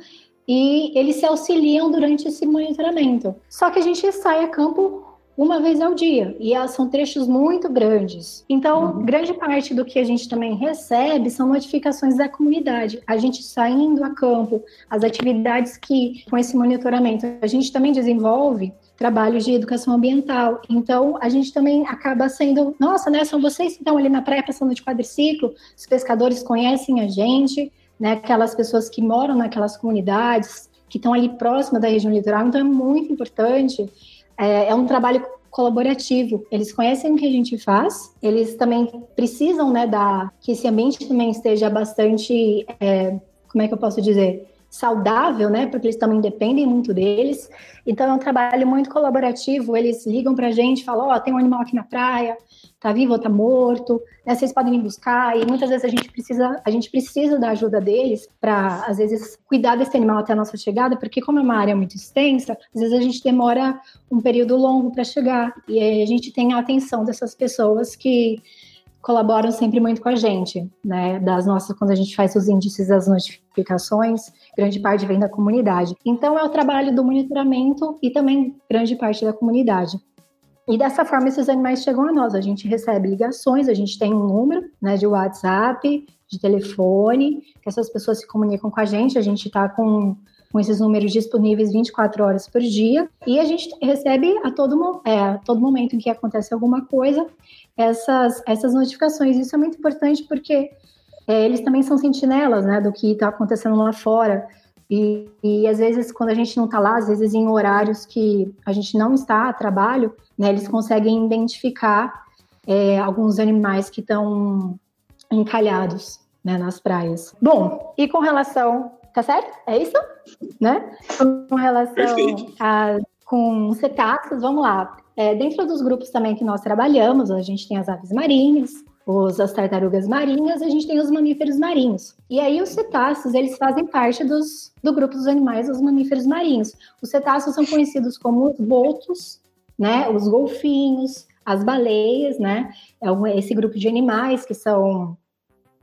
e eles se auxiliam durante esse monitoramento. Só que a gente sai a campo uma vez ao dia e são trechos muito grandes. Então, uhum. grande parte do que a gente também recebe são notificações da comunidade. A gente saindo a campo, as atividades que com esse monitoramento a gente também desenvolve trabalhos de educação ambiental. Então, a gente também acaba sendo, nossa, né, são vocês que estão ali na praia passando de quadriciclo, os pescadores conhecem a gente, né, aquelas pessoas que moram naquelas comunidades, que estão ali próxima da região litoral, então é muito importante. É, é um trabalho colaborativo. Eles conhecem o que a gente faz, eles também precisam, né, da que esse ambiente também esteja bastante, é, como é que eu posso dizer, saudável, né? Porque eles também dependem muito deles. Então é um trabalho muito colaborativo. Eles ligam para a gente, falam: ó, oh, tem um animal aqui na praia, tá vivo ou tá morto, né? Vocês podem me buscar. E muitas vezes a gente precisa, a gente precisa da ajuda deles para às vezes cuidar desse animal até a nossa chegada, porque como é uma área muito extensa, às vezes a gente demora um período longo para chegar e a gente tem a atenção dessas pessoas que colaboram sempre muito com a gente, né? Das nossas, quando a gente faz os índices das notificações, grande parte vem da comunidade. Então é o trabalho do monitoramento e também grande parte da comunidade. E dessa forma esses animais chegam a nós. A gente recebe ligações, a gente tem um número, né, de WhatsApp, de telefone, que essas pessoas se comunicam com a gente. A gente está com com esses números disponíveis 24 horas por dia, e a gente recebe a todo, é, a todo momento em que acontece alguma coisa essas, essas notificações. Isso é muito importante porque é, eles também são sentinelas né, do que está acontecendo lá fora. E, e, às vezes, quando a gente não está lá, às vezes em horários que a gente não está a trabalho, né, eles conseguem identificar é, alguns animais que estão encalhados né, nas praias. Bom, e com relação tá certo? É isso? Né? Com relação a, com cetáceos, vamos lá. É, dentro dos grupos também que nós trabalhamos, a gente tem as aves marinhas, os, as tartarugas marinhas, a gente tem os mamíferos marinhos. E aí os cetáceos, eles fazem parte dos, do grupo dos animais, os mamíferos marinhos. Os cetáceos são conhecidos como os botos, né, os golfinhos, as baleias, né, é esse grupo de animais que são...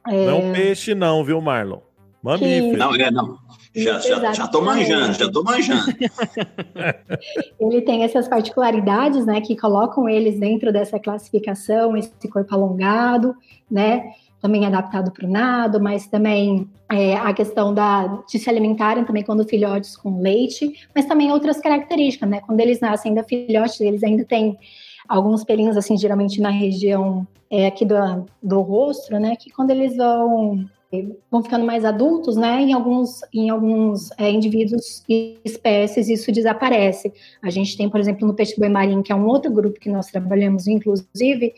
É... Não peixe não, viu, Marlon? Mamífero. Não, é, não. Já, já, já tô manjando, já tô manjando. ele tem essas particularidades, né, que colocam eles dentro dessa classificação, esse corpo alongado, né, também adaptado para o nado, mas também é, a questão da, de se alimentarem também quando filhotes com leite, mas também outras características, né, quando eles nascem ainda filhotes, eles ainda têm alguns pelinhos, assim, geralmente na região é, aqui do, do rosto, né, que quando eles vão vão ficando mais adultos, né? Em alguns, em alguns é, indivíduos e espécies isso desaparece. A gente tem, por exemplo, no peixe boi marinho, que é um outro grupo que nós trabalhamos, inclusive,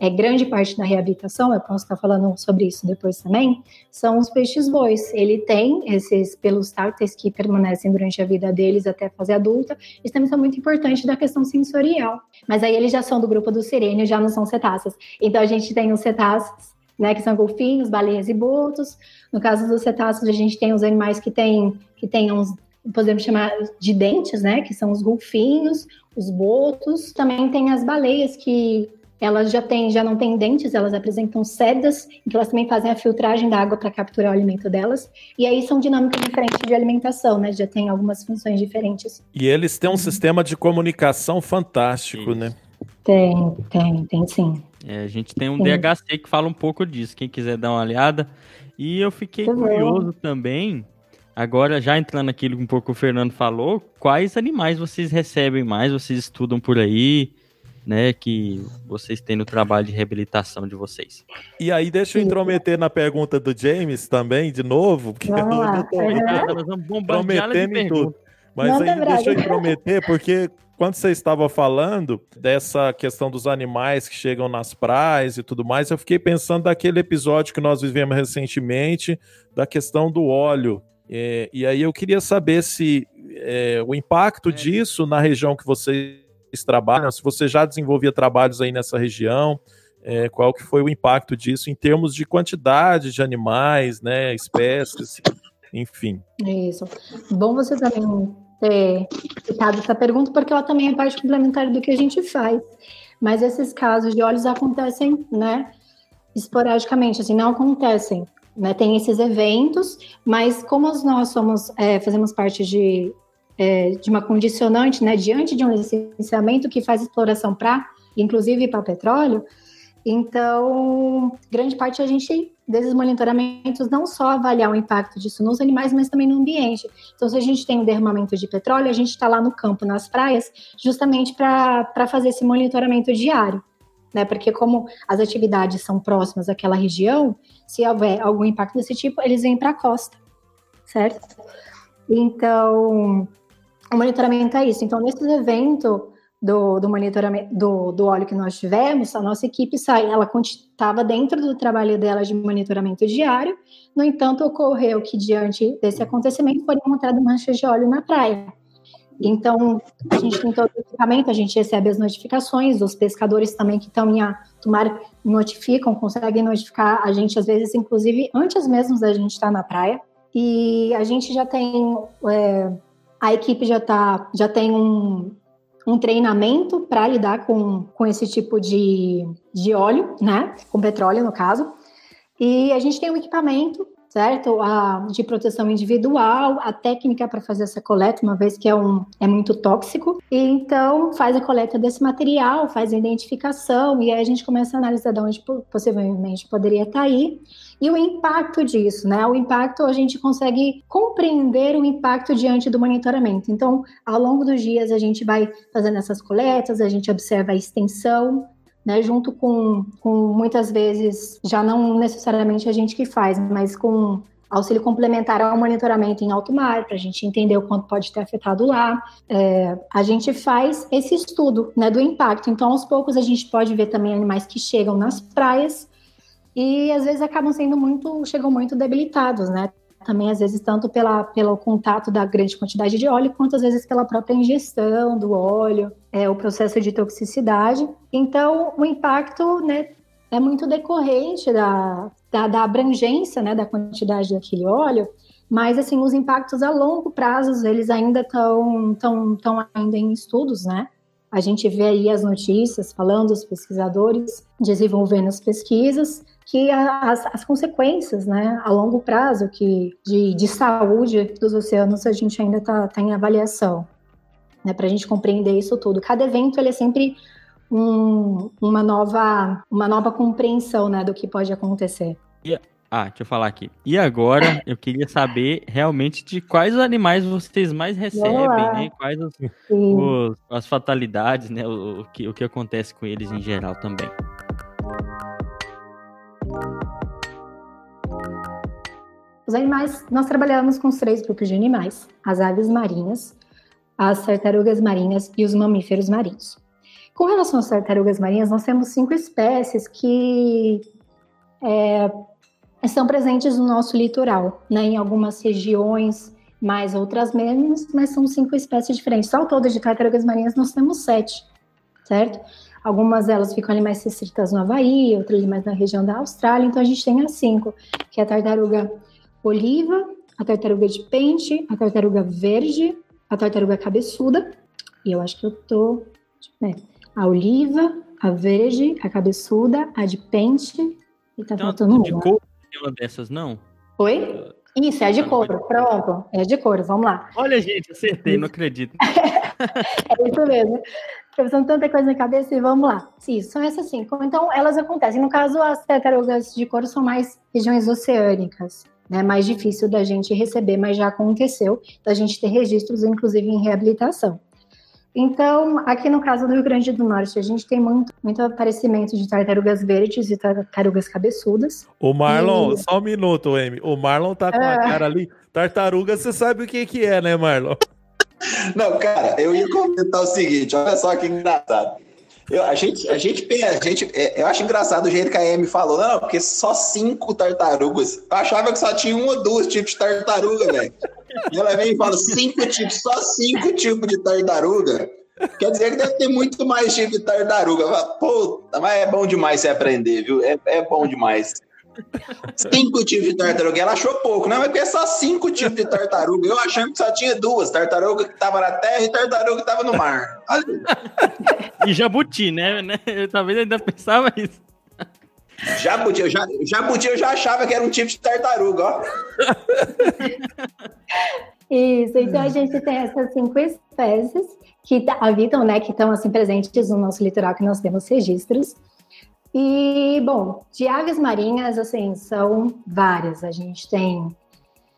é grande parte da reabilitação, eu posso estar falando sobre isso depois também, são os peixes bois. Ele tem esses pelos tártares que permanecem durante a vida deles até a fase adulta, eles também são muito importantes da questão sensorial. Mas aí eles já são do grupo do sirênio, já não são cetáceos. Então a gente tem os cetáceos né, que são golfinhos, baleias e botos. No caso dos cetáceos, a gente tem os animais que têm, que têm uns, podemos chamar de dentes, né, que são os golfinhos, os botos. Também tem as baleias que elas já têm, já não têm dentes, elas apresentam sedas, então elas também fazem a filtragem da água para capturar o alimento delas. E aí são dinâmicas diferentes de alimentação, né? Já tem algumas funções diferentes. E eles têm um sistema de comunicação fantástico, Isso. né? Tem, tem, tem sim. É, a gente tem um Sim. DHC que fala um pouco disso, quem quiser dar uma olhada. E eu fiquei tá curioso também, agora já entrando aquilo um pouco que o Fernando falou, quais animais vocês recebem mais, vocês estudam por aí, né, que vocês têm no trabalho de reabilitação de vocês. E aí, deixa eu intrometer na pergunta do James também, de novo, porque vamos eu, eu tô, eu tô, uhum. prometendo em tudo. Mas aí deixa eu intrometer, porque quando você estava falando dessa questão dos animais que chegam nas praias e tudo mais, eu fiquei pensando daquele episódio que nós vivemos recentemente, da questão do óleo. É, e aí eu queria saber se é, o impacto disso na região que vocês trabalham, se você já desenvolvia trabalhos aí nessa região, é, qual que foi o impacto disso em termos de quantidade de animais, né, espécies, enfim. Isso. Bom você também ter citado essa pergunta, porque ela também é parte complementar do que a gente faz. Mas esses casos de olhos acontecem, né, esporadicamente, assim, não acontecem. Né, tem esses eventos, mas como nós somos, é, fazemos parte de, é, de uma condicionante, né, diante de um licenciamento que faz exploração para, inclusive para petróleo, então, grande parte a gente, desses monitoramentos, não só avaliar o impacto disso nos animais, mas também no ambiente. Então, se a gente tem um derramamento de petróleo, a gente está lá no campo, nas praias, justamente para fazer esse monitoramento diário. Né? Porque como as atividades são próximas àquela região, se houver algum impacto desse tipo, eles vêm para a costa, certo? Então, o monitoramento é isso. Então, nesses eventos, do, do monitoramento do, do óleo que nós tivemos, a nossa equipe sai, ela estava dentro do trabalho dela de monitoramento diário. No entanto, ocorreu que diante desse acontecimento foram encontradas manchas de óleo na praia. Então, a gente tem todo o equipamento, a gente recebe as notificações, os pescadores também que estão em tomar notificam, conseguem notificar a gente, às vezes, inclusive, antes mesmo da gente estar na praia. E a gente já tem, é, a equipe já, tá, já tem um, um treinamento para lidar com, com esse tipo de, de óleo, né? Com petróleo, no caso. E a gente tem um equipamento, certo? A, de proteção individual, a técnica para fazer essa coleta, uma vez que é, um, é muito tóxico. E então faz a coleta desse material, faz a identificação, e aí a gente começa a analisar de onde possivelmente poderia estar tá aí e o impacto disso, né? O impacto a gente consegue compreender o impacto diante do monitoramento. Então, ao longo dos dias a gente vai fazendo essas coletas, a gente observa a extensão, né, junto com, com muitas vezes, já não necessariamente a gente que faz, mas com auxílio complementar ao monitoramento em alto mar, para a gente entender o quanto pode ter afetado lá. É, a gente faz esse estudo né, do impacto. Então, aos poucos, a gente pode ver também animais que chegam nas praias e às vezes acabam sendo muito, chegam muito debilitados, né? Também às vezes tanto pela, pelo contato da grande quantidade de óleo, quanto às vezes pela própria ingestão do óleo, é, o processo de toxicidade. Então, o impacto, né, é muito decorrente da, da, da abrangência, né, da quantidade daquele óleo, mas assim os impactos a longo prazo eles ainda estão tão, tão em estudos, né? A gente vê aí as notícias falando, os pesquisadores desenvolvendo as pesquisas, que as, as consequências, né, a longo prazo, que de, de saúde dos oceanos a gente ainda está tá em avaliação, né, para a gente compreender isso tudo. Cada evento ele é sempre um, uma nova uma nova compreensão, né, do que pode acontecer. Ah, deixa eu falar aqui. E agora eu queria saber realmente de quais animais vocês mais recebem, né? Quais os, os, as fatalidades, né? O, o, que, o que acontece com eles em geral também. Os animais, nós trabalhamos com os três grupos de animais: as aves marinhas, as tartarugas marinhas e os mamíferos marinhos. Com relação às tartarugas marinhas, nós temos cinco espécies que é, estão presentes no nosso litoral, né, em algumas regiões, mais outras menos, mas são cinco espécies diferentes. Ao todo de tartarugas marinhas nós temos sete, certo? Algumas delas ficam ali mais restritas no Havaí, outras ali mais na região da Austrália, então a gente tem as cinco, que é a tartaruga oliva, a tartaruga de pente, a tartaruga verde, a tartaruga cabeçuda, e eu acho que eu tô... Né, a oliva, a verde, a cabeçuda, a de pente, e tá então, faltando uma uma dessas, não? Oi? Isso, é de couro. Pronto, é de couro. Vamos lá. Olha, gente, acertei, não acredito. é isso mesmo. Pensando tanta coisa na cabeça e vamos lá. Sim, são essas cinco. Então, elas acontecem. No caso, as tartarugas de couro são mais regiões oceânicas. É né? mais difícil da gente receber, mas já aconteceu da gente ter registros, inclusive em reabilitação. Então, aqui no caso do Rio Grande do Norte, a gente tem muito, muito aparecimento de tartarugas verdes e tartarugas cabeçudas. O Marlon, e... só um minuto, Amy. O Marlon tá com a é. cara ali. Tartaruga, você sabe o que, que é, né, Marlon? Não, cara, eu ia comentar o seguinte: olha só que engraçado. Eu, a gente, a gente, a gente, é, eu acho engraçado o jeito que a Amy falou, não, porque só cinco tartarugas. Eu achava que só tinha um ou dois tipos de tartaruga, velho. E ela vem e fala cinco tipos, só cinco tipos de tartaruga. Quer dizer que deve ter muito mais tipo de tartaruga. Pô, mas é bom demais você aprender, viu? É, é bom demais. Cinco tipos de tartaruga. Ela achou pouco, não, é porque é só cinco tipos de tartaruga. Eu achando que só tinha duas: tartaruga que estava na terra e tartaruga que estava no mar. E jabuti, né? né? Eu talvez ainda pensava isso. Jabuti, eu já, jabuti eu já achava que era um tipo de tartaruga, ó. Isso, então a gente tem essas cinco espécies que habitam, né, que estão assim presentes no nosso litoral, que nós temos registros. E, bom, de aves marinhas, assim, são várias. A gente tem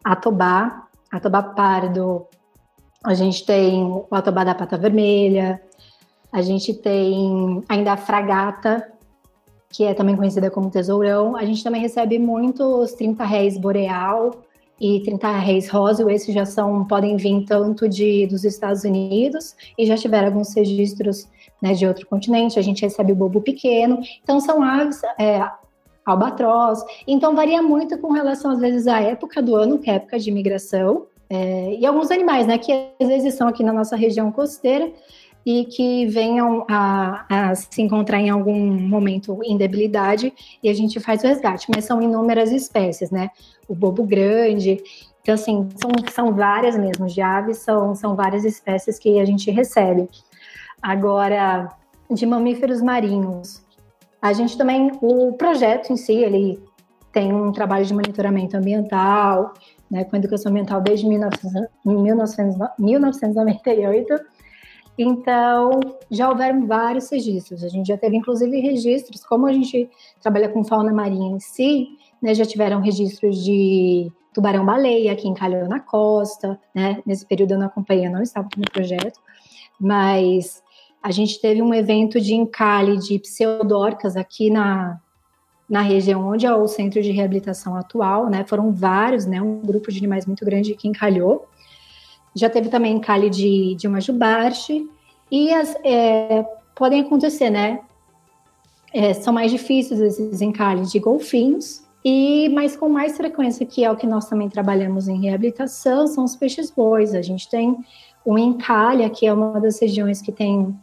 atobá, atobá pardo, a gente tem o atobá da pata vermelha, a gente tem ainda a fragata, que é também conhecida como tesourão. A gente também recebe muitos 30 réis boreal e 30 réis rosa, esses já são, podem vir tanto de, dos Estados Unidos e já tiveram alguns registros né, de outro continente, a gente recebe o bobo pequeno, então são aves, é, albatroz, então varia muito com relação às vezes à época do ano, que é época de migração, é, e alguns animais, né, que às vezes estão aqui na nossa região costeira e que venham a, a, se encontrar em algum momento em debilidade e a gente faz o resgate, mas são inúmeras espécies, né, o bobo grande, então assim, são, são várias mesmo, de aves são, são várias espécies que a gente recebe. Agora, de mamíferos marinhos, a gente também, o projeto em si, ele tem um trabalho de monitoramento ambiental, né, com educação ambiental desde 1998. Então, já houveram vários registros. A gente já teve, inclusive, registros, como a gente trabalha com fauna marinha em si, né, já tiveram registros de tubarão-baleia que encalhou na costa, né? Nesse período eu não acompanhei, eu não estava no projeto, mas a gente teve um evento de encalhe de pseudorcas aqui na, na região onde é o centro de reabilitação atual, né? Foram vários, né? Um grupo de animais muito grande que encalhou. Já teve também encalhe de, de uma jubarte. E as, é, podem acontecer, né? É, são mais difíceis esses encalhes de golfinhos, e mas com mais frequência, que é o que nós também trabalhamos em reabilitação, são os peixes bois. A gente tem o encalhe, que é uma das regiões que tem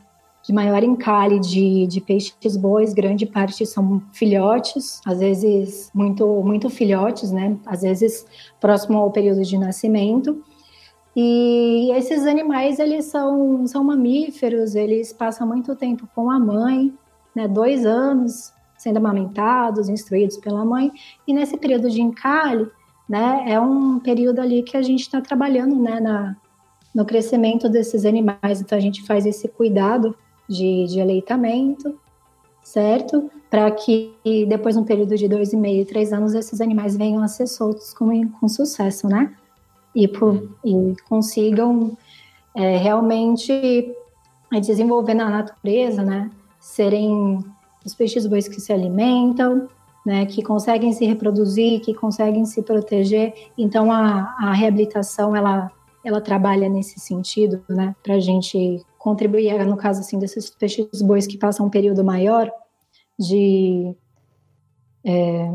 de maior encalhe de, de peixes bois, grande parte são filhotes, às vezes muito, muito filhotes, né? Às vezes próximo ao período de nascimento. E esses animais, eles são, são mamíferos, eles passam muito tempo com a mãe, né? Dois anos sendo amamentados, instruídos pela mãe. E nesse período de encalhe, né? É um período ali que a gente está trabalhando, né? Na, no crescimento desses animais. Então a gente faz esse cuidado de, de aleitamento, certo? Para que depois, num período de dois e meio, três anos, esses animais venham a ser soltos com, com sucesso, né? E, por, e consigam é, realmente desenvolver na natureza, né? Serem os peixes bois que se alimentam, né? Que conseguem se reproduzir, que conseguem se proteger. Então, a, a reabilitação, ela, ela trabalha nesse sentido, né? Para a gente contribuir, no caso assim, desses peixes bois que passam um período maior de é,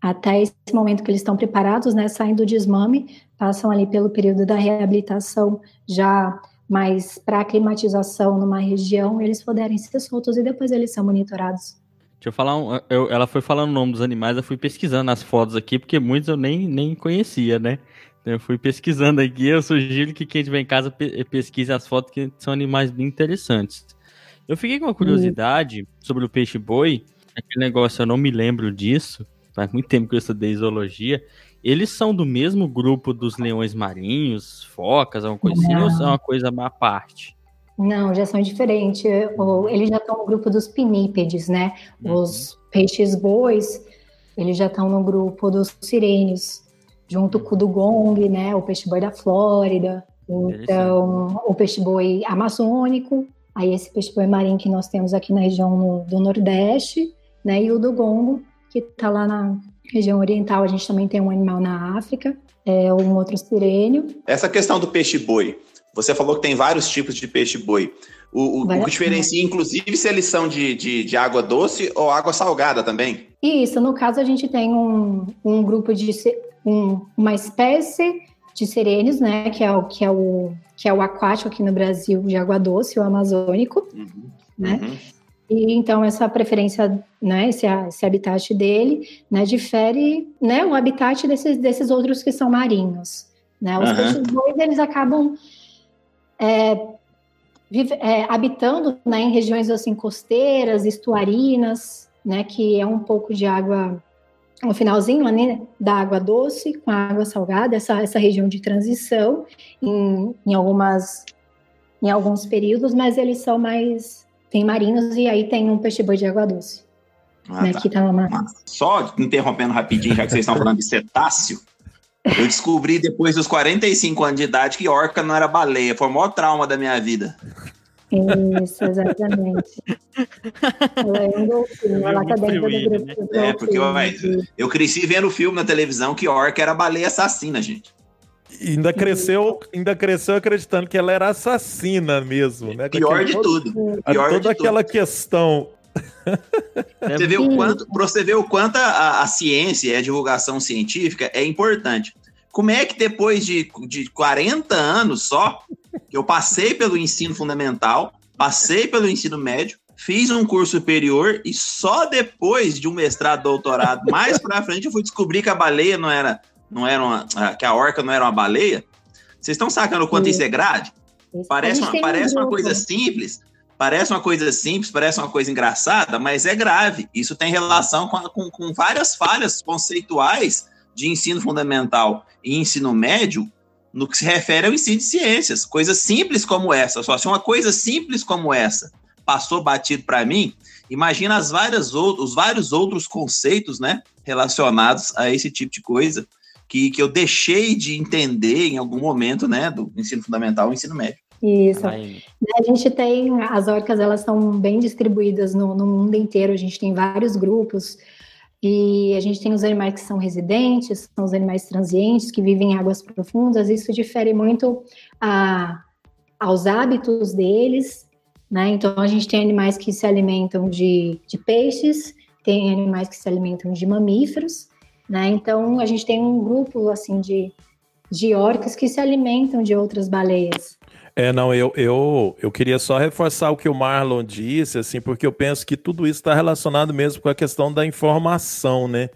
até esse momento que eles estão preparados, né, saem do desmame, passam ali pelo período da reabilitação já mais para aclimatização numa região, eles puderem ser soltos e depois eles são monitorados. Deixa eu falar, um, eu, ela foi falando o nome dos animais, eu fui pesquisando as fotos aqui, porque muitos eu nem, nem conhecia, né? Eu fui pesquisando aqui, eu sugiro que quem estiver em casa pesquise as fotos, que são animais bem interessantes. Eu fiquei com uma curiosidade sobre o peixe-boi, aquele negócio, eu não me lembro disso, faz muito tempo que eu estudei zoologia. Eles são do mesmo grupo dos leões marinhos, focas, alguma coisa assim, ou são uma coisa à parte? Não, já são diferentes. Eles já estão no grupo dos pinípedes, né? Uhum. Os peixes-bois, eles já estão no grupo dos sirênios junto com o dugong, né, o peixe-boi da Flórida, então o peixe-boi amazônico, aí esse peixe-boi marinho que nós temos aqui na região do Nordeste, né, e o dugongo, que está lá na região oriental, a gente também tem um animal na África, é um outro sirênio. Essa questão do peixe-boi, Você falou que tem vários tipos de peixe-boi. O, o, o, que diferencia, inclusive, se eles são de, de, de, água doce ou água salgada também? Isso, no caso, a gente tem um, um grupo de um, uma espécie de sirênios, né? Que é, o, que, é o, que é o aquático aqui no Brasil de água doce, o amazônico, uhum. né? Uhum. E então essa preferência, né, esse, esse habitat dele, né, difere, né, o habitat desses, desses outros que são marinhos, né? Os uhum. peixes bois eles acabam é, vive, é, habitando, né, em regiões assim costeiras, estuarinas, né, que é um pouco de água no finalzinho né, da água doce com a água salgada, essa, essa região de transição em, em algumas em alguns períodos, mas eles são mais tem marinhos e aí tem um peixe boi de água doce. Ah, né, tá. que tá uma... Só interrompendo rapidinho, já que vocês estão falando de cetáceo, eu descobri depois dos 45 anos de idade que orca não era baleia. Foi o maior trauma da minha vida. Isso, exatamente. ela é um golfinho, ela tá dentro do grupo. Né? É, porque eu, eu cresci vendo o filme na televisão que orca era baleia assassina, gente. Ainda cresceu, ainda cresceu acreditando que ela era assassina mesmo, né? Pior de tudo. Pior toda de aquela tudo. questão. Você vê o quanto, pra você ver o quanto a, a ciência e a divulgação científica é importante. Como é que depois de, de 40 anos só, que eu passei pelo ensino fundamental, passei pelo ensino médio, fiz um curso superior e só depois de um mestrado, doutorado, mais para frente, eu fui descobrir que a baleia não era não era uma, que a orca não era uma baleia. Vocês estão sacando o quanto Sim. isso é grave? Parece, uma, parece uma coisa simples, parece uma coisa simples, parece uma coisa engraçada, mas é grave. Isso tem relação com, com, com várias falhas conceituais de ensino fundamental e ensino médio no que se refere ao ensino de ciências. Coisas simples como essa, só se uma coisa simples como essa passou batido para mim, imagina as várias outros, os vários outros conceitos, né, relacionados a esse tipo de coisa que, que eu deixei de entender em algum momento, né, do ensino fundamental e ensino médio. Isso. Aí. A gente tem, as orcas, elas estão bem distribuídas no, no mundo inteiro, a gente tem vários grupos, e a gente tem os animais que são residentes, são os animais transientes, que vivem em águas profundas, isso difere muito a, aos hábitos deles, né? Então, a gente tem animais que se alimentam de, de peixes, tem animais que se alimentam de mamíferos, né? Então, a gente tem um grupo assim de, de orcas que se alimentam de outras baleias. É, não, eu, eu, eu queria só reforçar o que o Marlon disse, assim, porque eu penso que tudo isso está relacionado mesmo com a questão da informação, né?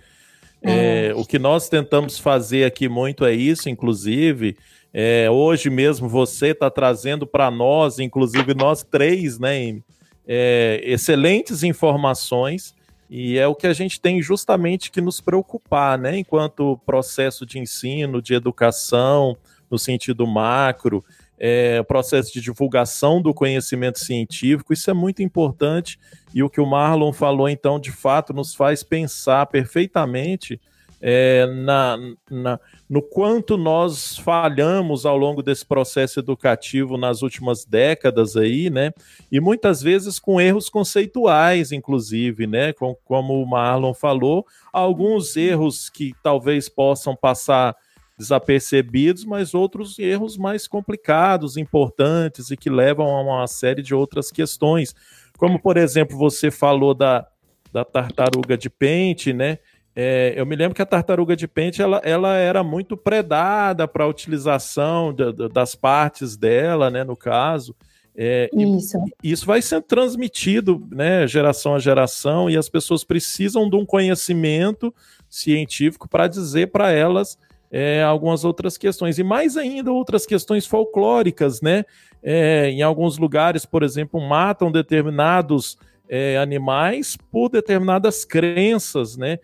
É. É, o que nós tentamos fazer aqui muito é isso, inclusive. É, hoje mesmo você está trazendo para nós, inclusive nós três, né, é, excelentes informações e é o que a gente tem justamente que nos preocupar, né? Enquanto processo de ensino, de educação, no sentido macro, é, processo de divulgação do conhecimento científico, isso é muito importante. E o que o Marlon falou, então, de fato, nos faz pensar perfeitamente é, na, na, no quanto nós falhamos ao longo desse processo educativo nas últimas décadas aí, né? E muitas vezes com erros conceituais, inclusive, né? Com, como o Marlon falou, alguns erros que talvez possam passar desapercebidos, mas outros erros mais complicados, importantes e que levam a uma série de outras questões. Como, por exemplo, você falou da, da tartaruga de pente, né? É, eu me lembro que a tartaruga de pente ela, ela era muito predada para a utilização das partes dela, né, no caso. É, isso. isso vai sendo transmitido, né, geração a geração, e as pessoas precisam de um conhecimento científico para dizer para elas é, algumas outras questões, e mais ainda outras questões folclóricas, né? É, em alguns lugares, por exemplo, matam determinados é, animais por determinadas crenças, né?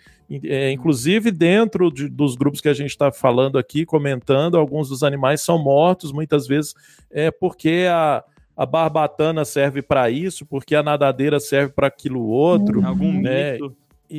É, inclusive dentro de, dos grupos que a gente está falando aqui, comentando, alguns dos animais são mortos, muitas vezes é porque a, a barbatana serve para isso, porque a nadadeira serve para aquilo outro. Uhum. Algum né? mito.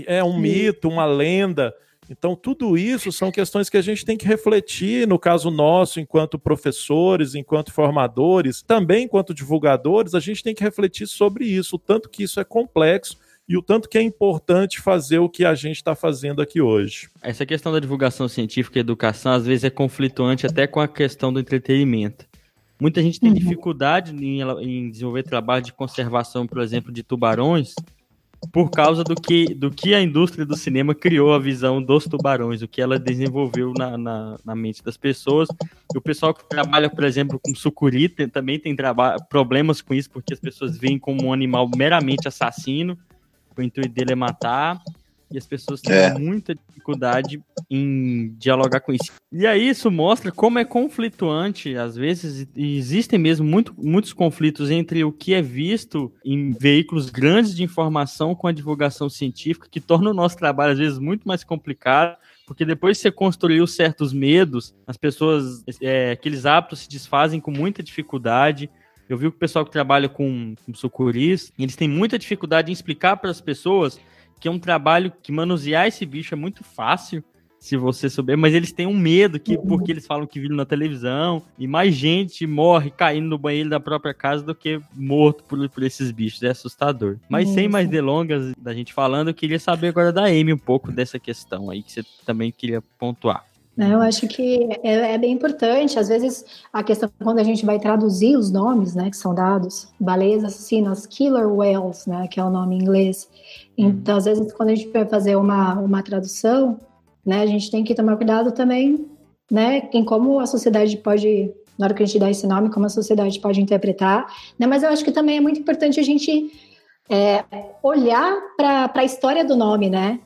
É um mito, uma lenda. Então, tudo isso são questões que a gente tem que refletir, no caso nosso, enquanto professores, enquanto formadores, também enquanto divulgadores, a gente tem que refletir sobre isso, o tanto que isso é complexo e o tanto que é importante fazer o que a gente está fazendo aqui hoje. Essa questão da divulgação científica e educação, às vezes, é conflituante até com a questão do entretenimento. Muita gente tem uhum. dificuldade em, em desenvolver trabalho de conservação, por exemplo, de tubarões, por causa do que, do que a indústria do cinema criou a visão dos tubarões, o que ela desenvolveu na, na, na mente das pessoas. E o pessoal que trabalha, por exemplo, com sucuri tem, também tem problemas com isso, porque as pessoas veem como um animal meramente assassino, o intuito dele é matar, e as pessoas têm é. muita dificuldade em dialogar com isso. E aí isso mostra como é conflituante, às vezes, e existem mesmo muito, muitos conflitos entre o que é visto em veículos grandes de informação com a divulgação científica, que torna o nosso trabalho, às vezes, muito mais complicado, porque depois que você construiu certos medos, as pessoas, é, aqueles hábitos se desfazem com muita dificuldade. Eu vi que o pessoal que trabalha com, com sucuris, eles têm muita dificuldade em explicar para as pessoas que é um trabalho que manusear esse bicho é muito fácil, se você souber, mas eles têm um medo que porque eles falam que viram na televisão e mais gente morre caindo no banheiro da própria casa do que morto por, por esses bichos, é assustador. Mas Isso. sem mais delongas da gente falando, eu queria saber agora da Amy um pouco dessa questão aí que você também queria pontuar. Né, eu acho que é, é, bem importante. Às vezes, a questão quando a gente vai traduzir os nomes, né, que são dados, baleias assassinas, killer whales, né, que é o nome em inglês. Então, às vezes, quando a gente vai fazer uma, uma tradução, né, a gente tem que tomar cuidado também, né, em como a sociedade pode, na hora que a gente dá esse nome, como a sociedade pode interpretar. Né, mas eu acho que também é muito importante a gente é, olhar para a história do nome, né?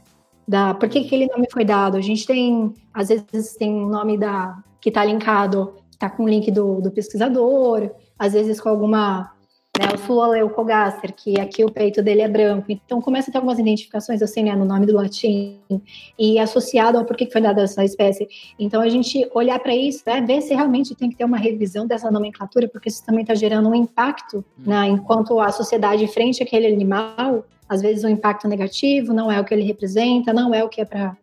Da por que aquele nome foi dado. A gente tem, às vezes, tem um nome da que está linkado, está com o link do, do pesquisador, às vezes com alguma né, o Suoleucogaster, que aqui o peito dele é branco. Então começa a ter algumas identificações assim, né, no nome do latim e associado ao porquê que foi dada essa espécie. Então a gente olhar para isso, né, ver se realmente tem que ter uma revisão dessa nomenclatura, porque isso também está gerando um impacto, né, enquanto a sociedade frente àquele animal às vezes o um impacto negativo não é o que ele representa, não é o que é para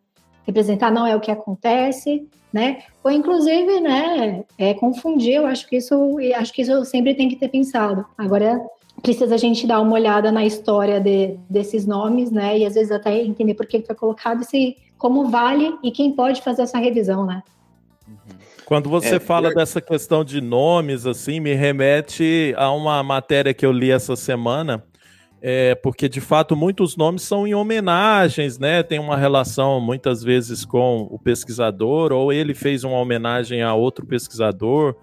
representar, não é o que acontece, né? Ou inclusive, né, é confundir, eu acho que isso, acho que isso sempre tem que ter pensado. Agora precisa a gente dar uma olhada na história de, desses nomes, né? E às vezes até entender por que foi colocado e se, como vale e quem pode fazer essa revisão, né? Quando você é, fala é... dessa questão de nomes, assim, me remete a uma matéria que eu li essa semana é, porque de fato muitos nomes são em homenagens, né? Tem uma relação muitas vezes com o pesquisador, ou ele fez uma homenagem a outro pesquisador.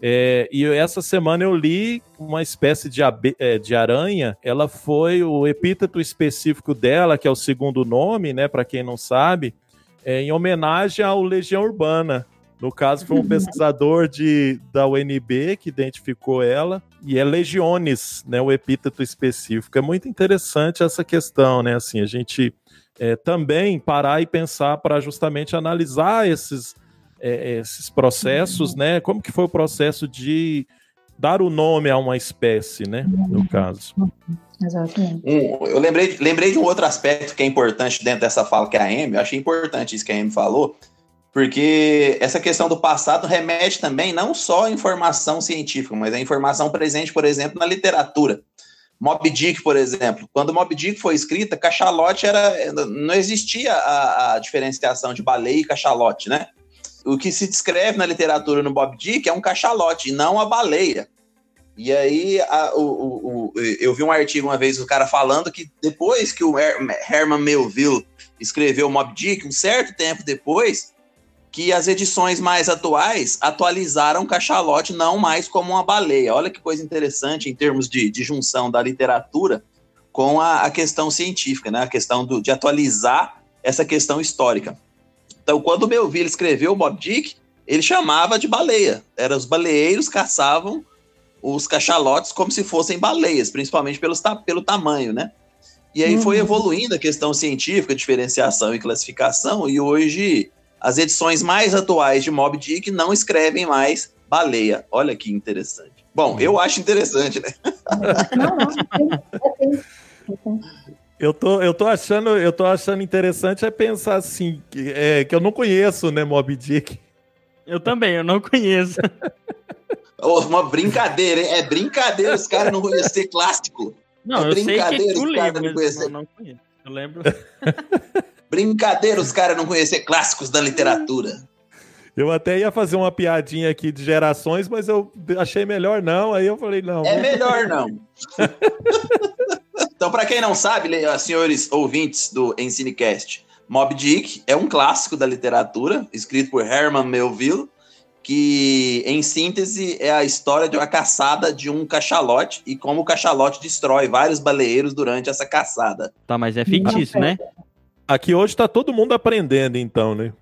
É, e essa semana eu li uma espécie de, é, de aranha. Ela foi o epíteto específico dela, que é o segundo nome, né? Para quem não sabe, é, em homenagem ao Legião Urbana. No caso, foi um pesquisador de, da UNB que identificou ela, e é Legiones, né, o epíteto específico. É muito interessante essa questão, né? Assim, a gente é, também parar e pensar para justamente analisar esses, é, esses processos, né? Como que foi o processo de dar o nome a uma espécie, né? No caso. Exatamente. Um, eu lembrei, lembrei de um outro aspecto que é importante dentro dessa fala que é a Amy, eu achei importante isso que a Amy falou, porque essa questão do passado remete também não só à informação científica, mas à informação presente, por exemplo, na literatura. Moby Dick, por exemplo, quando Moby Dick foi escrita, cachalote era não existia a, a, diferenciação de baleia e cachalote, né? O que se descreve na literatura no Moby Dick é um cachalote e não a baleia. E aí a, o, o, eu vi um artigo uma vez o cara falando que depois que o Herman Melville escreveu Moby Dick, um certo tempo depois, que as edições mais atuais atualizaram cachalote não mais como uma baleia. Olha que coisa interessante em termos de, de junção da literatura com a, a questão científica, né? a questão do, de atualizar essa questão histórica. Então, quando o Melville escreveu o Bob Dick, ele chamava de baleia. Era os baleeiros caçavam os cachalotes como se fossem baleias, principalmente pelos, pelo tamanho, né? E aí uhum. foi evoluindo a questão científica, diferenciação e classificação, e hoje as edições mais atuais de Mob Dick não escrevem mais baleia. Olha que interessante. Bom, eu acho interessante, né? Não, não. Eu tô, eu tô achando, eu tô achando interessante é pensar assim, que, é, que eu não conheço, né, Mob Dick. Eu também, eu não conheço. uma brincadeira, hein? É brincadeira os caras não conhecer clássico. Não, é eu sei que é tu lembra, não, não, não conheço. Eu lembro. Brincadeira os caras não conhecer clássicos da literatura. Eu até ia fazer uma piadinha aqui de gerações, mas eu achei melhor não. Aí eu falei, não. É melhor não. então, para quem não sabe, senhores ouvintes do Ensinecast, Mob Dick é um clássico da literatura, escrito por Herman Melville, que, em síntese, é a história de uma caçada de um cachalote e como o cachalote destrói vários baleeiros durante essa caçada. Tá, mas é fictício, né? Aqui hoje tá todo mundo aprendendo, então, né?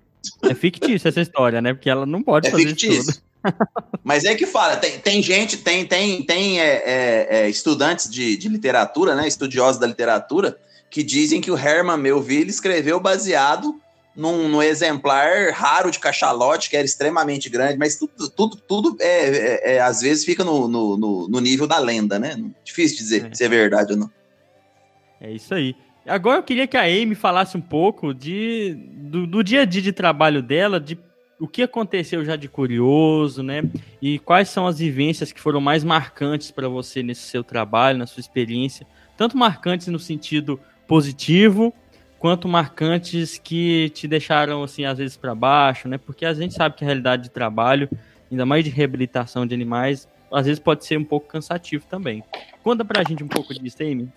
É fictício essa história, né? Porque ela não pode é fazer fictício. isso Mas é que fala, tem, tem gente, tem, tem, tem é, é, é, estudantes de, de literatura, né? Estudiosos da literatura, que dizem que o Herman Melville escreveu baseado num, num, exemplar raro de cachalote, que era extremamente grande, mas tudo, tudo, tudo é, é, é às vezes fica no, no, no, nível da lenda, né? Difícil dizer é. se é verdade ou não. É isso aí. Agora eu queria que a Amy falasse um pouco de, do, do dia a dia de trabalho dela, de o que aconteceu já de curioso, né? E quais são as vivências que foram mais marcantes para você nesse seu trabalho, na sua experiência, tanto marcantes no sentido positivo, quanto marcantes que te deixaram assim às vezes para baixo, né? Porque a gente sabe que a realidade de trabalho, ainda mais de reabilitação de animais, às vezes pode ser um pouco cansativo também. Conta pra gente um pouco disso, Amy.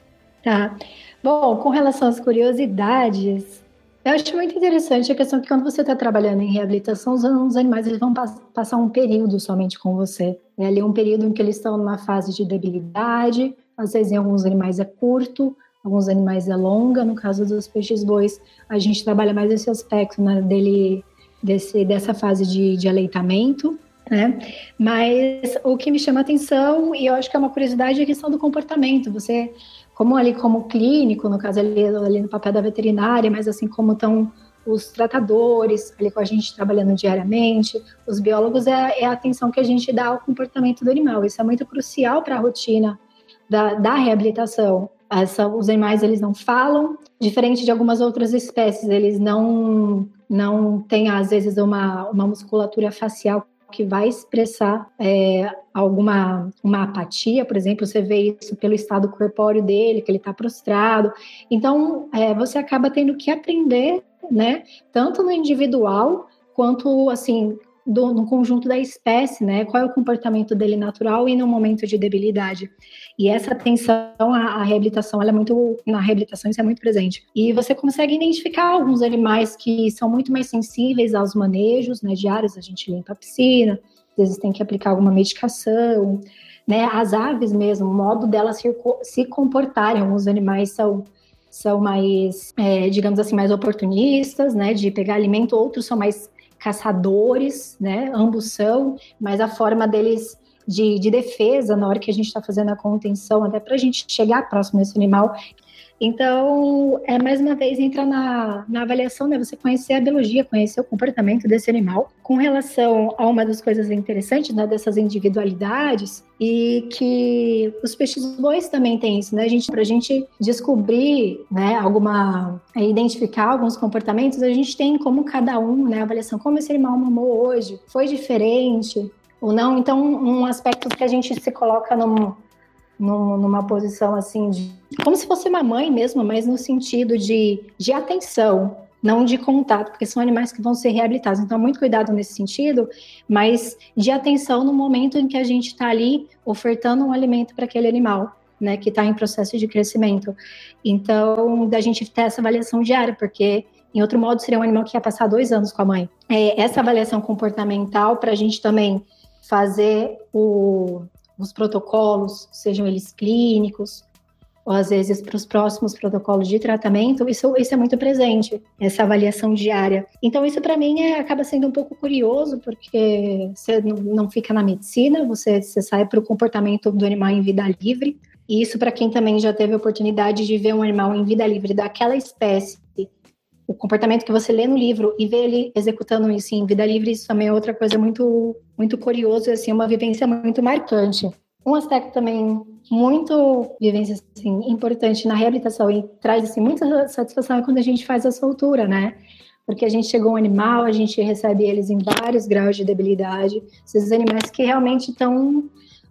Tá. Bom, com relação às curiosidades, eu acho muito interessante a questão que quando você está trabalhando em reabilitação, os animais eles vão passar um período somente com você. É ali um período em que eles estão numa fase de debilidade, às vezes em alguns animais é curto, alguns animais é longa. No caso dos peixes bois, a gente trabalha mais esse aspecto né, dele, desse, dessa fase de, de aleitamento. Né? Mas o que me chama atenção, e eu acho que é uma curiosidade, é a questão do comportamento. Você como ali como clínico, no caso ali, ali no papel da veterinária, mas assim como estão os tratadores ali com a gente trabalhando diariamente, os biólogos é, é, a atenção que a gente dá ao comportamento do animal. Isso é muito crucial para a rotina da, da reabilitação. Essa, os animais eles não falam, diferente de algumas outras espécies, eles não não têm às vezes uma, uma musculatura facial que vai expressar é, alguma uma apatia, por exemplo, você vê isso pelo estado corpóreo dele, que ele está prostrado. Então, é, você acaba tendo que aprender, né, tanto no individual quanto assim do, no conjunto da espécie, né? Qual é o comportamento dele natural e no momento de debilidade. E essa atenção à, à reabilitação, ela é muito na reabilitação isso é muito presente. E você consegue identificar alguns animais que são muito mais sensíveis aos manejos, né? Diários a gente limpa a piscina, às vezes tem que aplicar alguma medicação, né? As aves mesmo, o modo delas se, comportarem, alguns animais são são mais, é, digamos assim, mais oportunistas, né, de pegar alimento, outros são mais caçadores, né? Ambos são, mas a forma deles de, de defesa na hora que a gente está fazendo a contenção, até para a gente chegar próximo desse animal, então, é mais uma vez entra na, na avaliação, né? Você conhecer a biologia, conhecer o comportamento desse animal. Com relação a uma das coisas interessantes, né, dessas individualidades, e que os peixes bois também têm isso, né? A gente, pra gente descobrir, né, alguma, é, identificar alguns comportamentos, a gente tem como cada um, né, a avaliação, como esse animal mamou hoje, foi diferente, ou não. Então, um aspecto que a gente se coloca num, num, numa posição assim de como se fosse uma mãe mesmo, mas no sentido de, de atenção, não de contato, porque são animais que vão ser reabilitados. Então, muito cuidado nesse sentido, mas de atenção no momento em que a gente está ali ofertando um alimento para aquele animal, né, que está em processo de crescimento. Então, da gente ter essa avaliação diária, porque em outro modo seria um animal que ia passar dois anos com a mãe. É, essa avaliação comportamental para a gente também fazer o, os protocolos, sejam eles clínicos, ou às vezes para os próximos protocolos de tratamento, isso, isso é muito presente, essa avaliação diária. Então, isso para mim é, acaba sendo um pouco curioso, porque você não, fica na medicina, você, você sai para o comportamento do animal em vida livre. E isso, para quem também já teve a oportunidade de ver um animal em vida livre daquela espécie, o comportamento que você lê no livro e ver ele executando isso em vida livre, isso também é outra coisa muito, muito curiosa, assim, uma vivência muito marcante. Um aspecto também muito vivência assim, importante na reabilitação e traz assim, muita satisfação é quando a gente faz a soltura, né? Porque a gente chegou um animal, a gente recebe eles em vários graus de debilidade, esses animais que realmente estão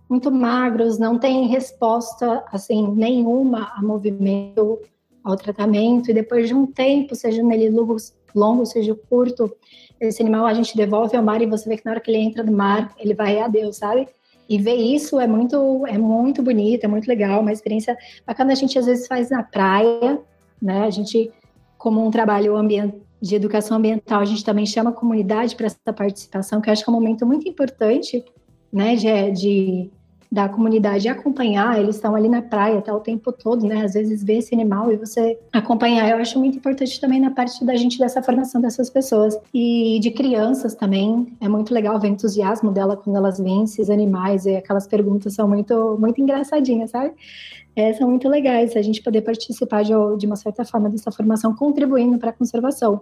muito magros, não têm resposta assim nenhuma a movimento, ao tratamento, e depois de um tempo, seja nele luz longo, seja curto, esse animal a gente devolve ao mar e você vê que na hora que ele entra no mar, ele vai a Deus, sabe? E ver isso é muito, é muito bonito, é muito legal, uma experiência bacana. A gente às vezes faz na praia, né? A gente, como um trabalho de educação ambiental, a gente também chama a comunidade para essa participação, que eu acho que é um momento muito importante, né, de, de da comunidade acompanhar, eles estão ali na praia tá, o tempo todo, né? Às vezes vê esse animal e você acompanhar. Eu acho muito importante também na parte da gente dessa formação dessas pessoas. E de crianças também, é muito legal ver o entusiasmo dela quando elas veem esses animais e aquelas perguntas são muito, muito engraçadinhas, sabe? É, são muito legais a gente poder participar de, de uma certa forma dessa formação, contribuindo para a conservação.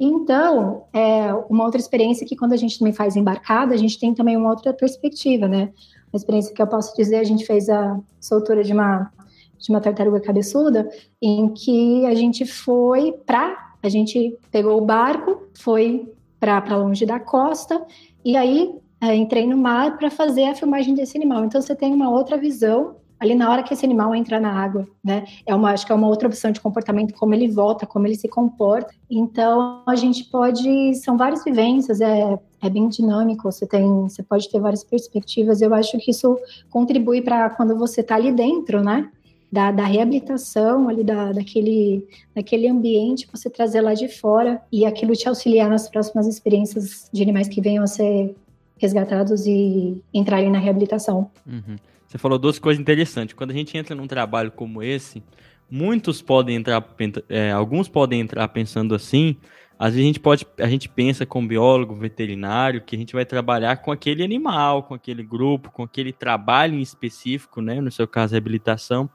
Então, é uma outra experiência que quando a gente também faz embarcada, a gente tem também uma outra perspectiva, né? Uma experiência que eu posso dizer, a gente fez a soltura de uma de uma tartaruga cabeçuda, em que a gente foi para, a gente pegou o barco, foi para longe da costa, e aí é, entrei no mar para fazer a filmagem desse animal. Então você tem uma outra visão ali na hora que esse animal entra na água, né? É uma, acho que é uma outra opção de comportamento, como ele volta, como ele se comporta. Então a gente pode, são várias vivências, é, é bem dinâmico. Você tem, você pode ter várias perspectivas. Eu acho que isso contribui para quando você está ali dentro, né? Da, da, reabilitação ali da, daquele, daquele ambiente, você trazer lá de fora e aquilo te auxiliar nas próximas experiências de animais que venham a ser resgatados e entrarem na reabilitação. Uhum. Você falou duas coisas interessantes. Quando a gente entra num trabalho como esse, muitos podem entrar, é, alguns podem entrar pensando assim. Às vezes a gente pode, a gente pensa como biólogo, veterinário, que a gente vai trabalhar com aquele animal, com aquele grupo, com aquele trabalho em específico, né? No seu caso, reabilitação.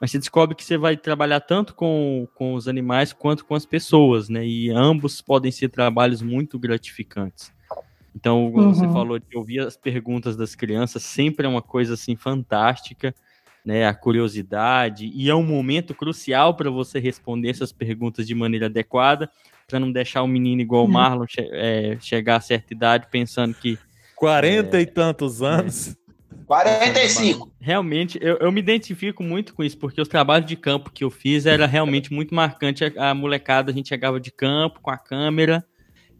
Mas você descobre que você vai trabalhar tanto com, com os animais quanto com as pessoas, né? E ambos podem ser trabalhos muito gratificantes. Então, uhum. você falou de ouvir as perguntas das crianças, sempre é uma coisa assim fantástica, né? A curiosidade, e é um momento crucial para você responder essas perguntas de maneira adequada, para não deixar o menino igual o uhum. Marlon che é, chegar a certa idade pensando que. 40 é, e tantos anos. É, 45. Realmente, eu, eu me identifico muito com isso, porque os trabalhos de campo que eu fiz era realmente muito marcante. A, a molecada, a gente chegava de campo com a câmera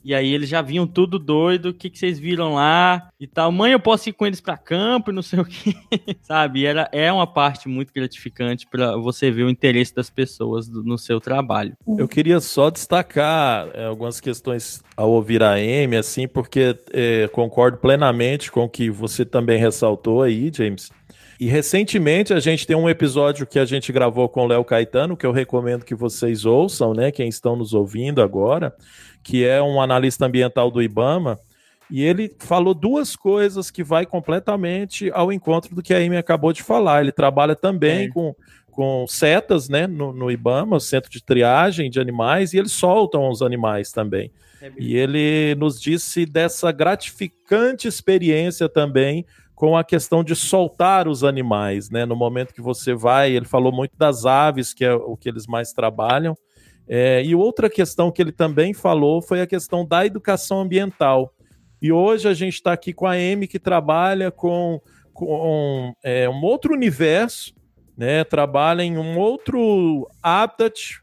e aí eles já vinham tudo doido, o que, que vocês viram lá e tal. Mãe, eu posso ir com eles para campo e não sei o que, sabe? Era, é uma parte muito gratificante para você ver o interesse das pessoas do, no seu trabalho. Eu queria só destacar é, algumas questões ao ouvir a Amy, assim, porque é, concordo plenamente com o que você também ressaltou aí, James. E recentemente a gente tem um episódio que a gente gravou com o Léo Caetano, que eu recomendo que vocês ouçam, né? Quem estão nos ouvindo agora, que é um analista ambiental do IBAMA, e ele falou duas coisas que vai completamente ao encontro do que a Amy acabou de falar. Ele trabalha também é. com, com setas né, no, no IBAMA, Centro de Triagem de Animais, e eles soltam os animais também. É e ele nos disse dessa gratificante experiência também com a questão de soltar os animais, né? No momento que você vai, ele falou muito das aves, que é o que eles mais trabalham, é, e outra questão que ele também falou foi a questão da educação ambiental. E hoje a gente está aqui com a Amy, que trabalha com, com é, um outro universo, né? trabalha em um outro habitat,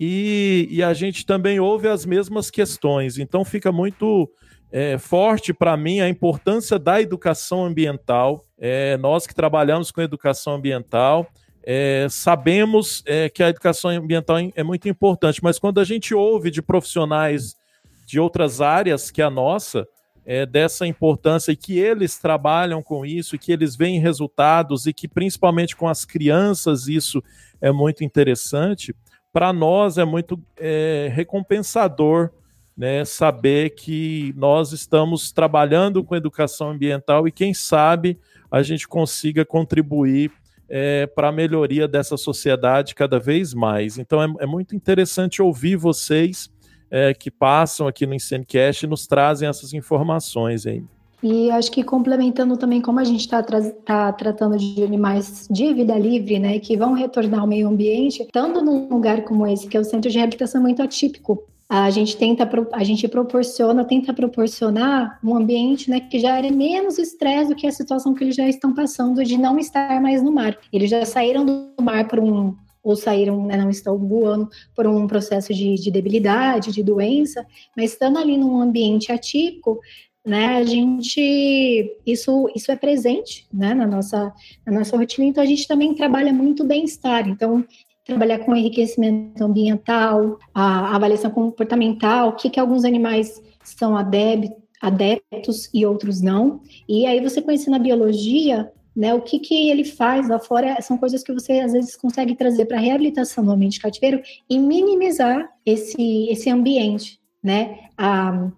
e, e a gente também ouve as mesmas questões. Então fica muito é, forte para mim a importância da educação ambiental. É, nós que trabalhamos com educação ambiental, é, sabemos é, que a educação ambiental é muito importante, mas quando a gente ouve de profissionais de outras áreas que a nossa, é, dessa importância e que eles trabalham com isso, e que eles veem resultados e que principalmente com as crianças isso é muito interessante, para nós é muito é, recompensador né, saber que nós estamos trabalhando com educação ambiental e quem sabe a gente consiga contribuir é, para a melhoria dessa sociedade cada vez mais. Então é, é muito interessante ouvir vocês é, que passam aqui no Ensinecast e nos trazem essas informações aí. E acho que complementando também como a gente está tra tá tratando de animais de vida livre, né, que vão retornar ao meio ambiente, estando num lugar como esse, que é o centro de reabilitação muito atípico, a gente tenta, a gente proporciona, tenta proporcionar um ambiente né, que era menos estresse do que a situação que eles já estão passando de não estar mais no mar. Eles já saíram do mar por um, ou saíram, né, não estão voando por um processo de, de debilidade, de doença, mas estando ali num ambiente atípico, né, a gente isso isso é presente, né, na nossa na nossa rotina. Então a gente também trabalha muito bem-estar. Então trabalhar com enriquecimento ambiental, a avaliação comportamental, o que que alguns animais são adeptos e outros não. E aí você conhecendo a biologia, né, o que, que ele faz lá fora são coisas que você às vezes consegue trazer para a reabilitação do ambiente cativeiro e minimizar esse, esse ambiente, né, a,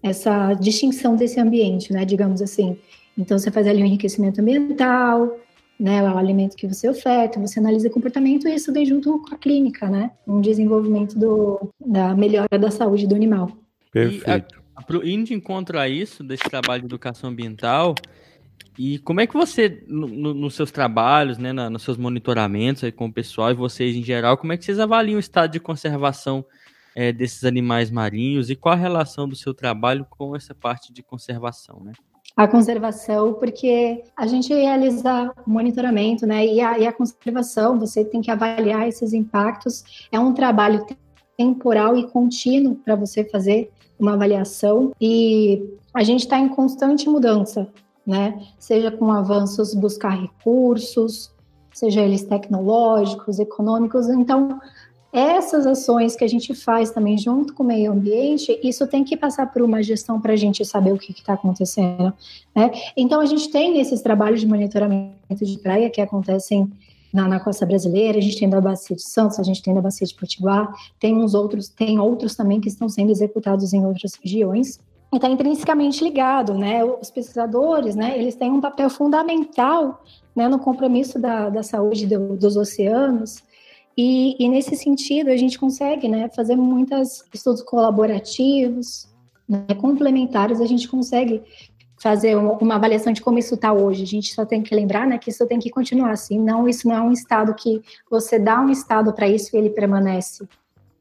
essa distinção desse ambiente, né, digamos assim. Então você faz ali um enriquecimento ambiental, né, o alimento que você oferta, você analisa o comportamento e isso vem junto com a clínica, né, um desenvolvimento do, da melhora da saúde do animal. Perfeito. E, a, indo de encontro a isso, desse trabalho de educação ambiental, e como é que você, no, no, nos seus trabalhos, né, na, nos seus monitoramentos aí com o pessoal e vocês em geral, como é que vocês avaliam o estado de conservação é, desses animais marinhos e qual a relação do seu trabalho com essa parte de conservação, né? A conservação, porque a gente realiza monitoramento, né, e a, e a conservação, você tem que avaliar esses impactos, é um trabalho temporal e contínuo para você fazer uma avaliação e a gente está em constante mudança, né? Seja com avanços, buscar recursos, seja eles tecnológicos, econômicos. Então, essas ações que a gente faz também junto com o meio ambiente, isso tem que passar por uma gestão para a gente saber o que está acontecendo. Né? Então, a gente tem esses trabalhos de monitoramento de praia que acontecem na, na, costa brasileira, a gente tem da Bacia de Santos, a gente tem da Bacia de Potiguar, tem uns outros, tem outros também que estão sendo executados em outras regiões. Está intrinsecamente ligado, né? Os pesquisadores, né? Eles têm um papel fundamental, né? No compromisso da, da saúde do, dos oceanos. E, e, nesse sentido a gente consegue, né? Fazer muitos estudos colaborativos, né, complementares. A gente consegue fazer uma avaliação de como isso está hoje. A gente só tem que lembrar né, que isso tem que continuar assim. Não, isso não é um estado que você dá um estado para isso e ele permanece.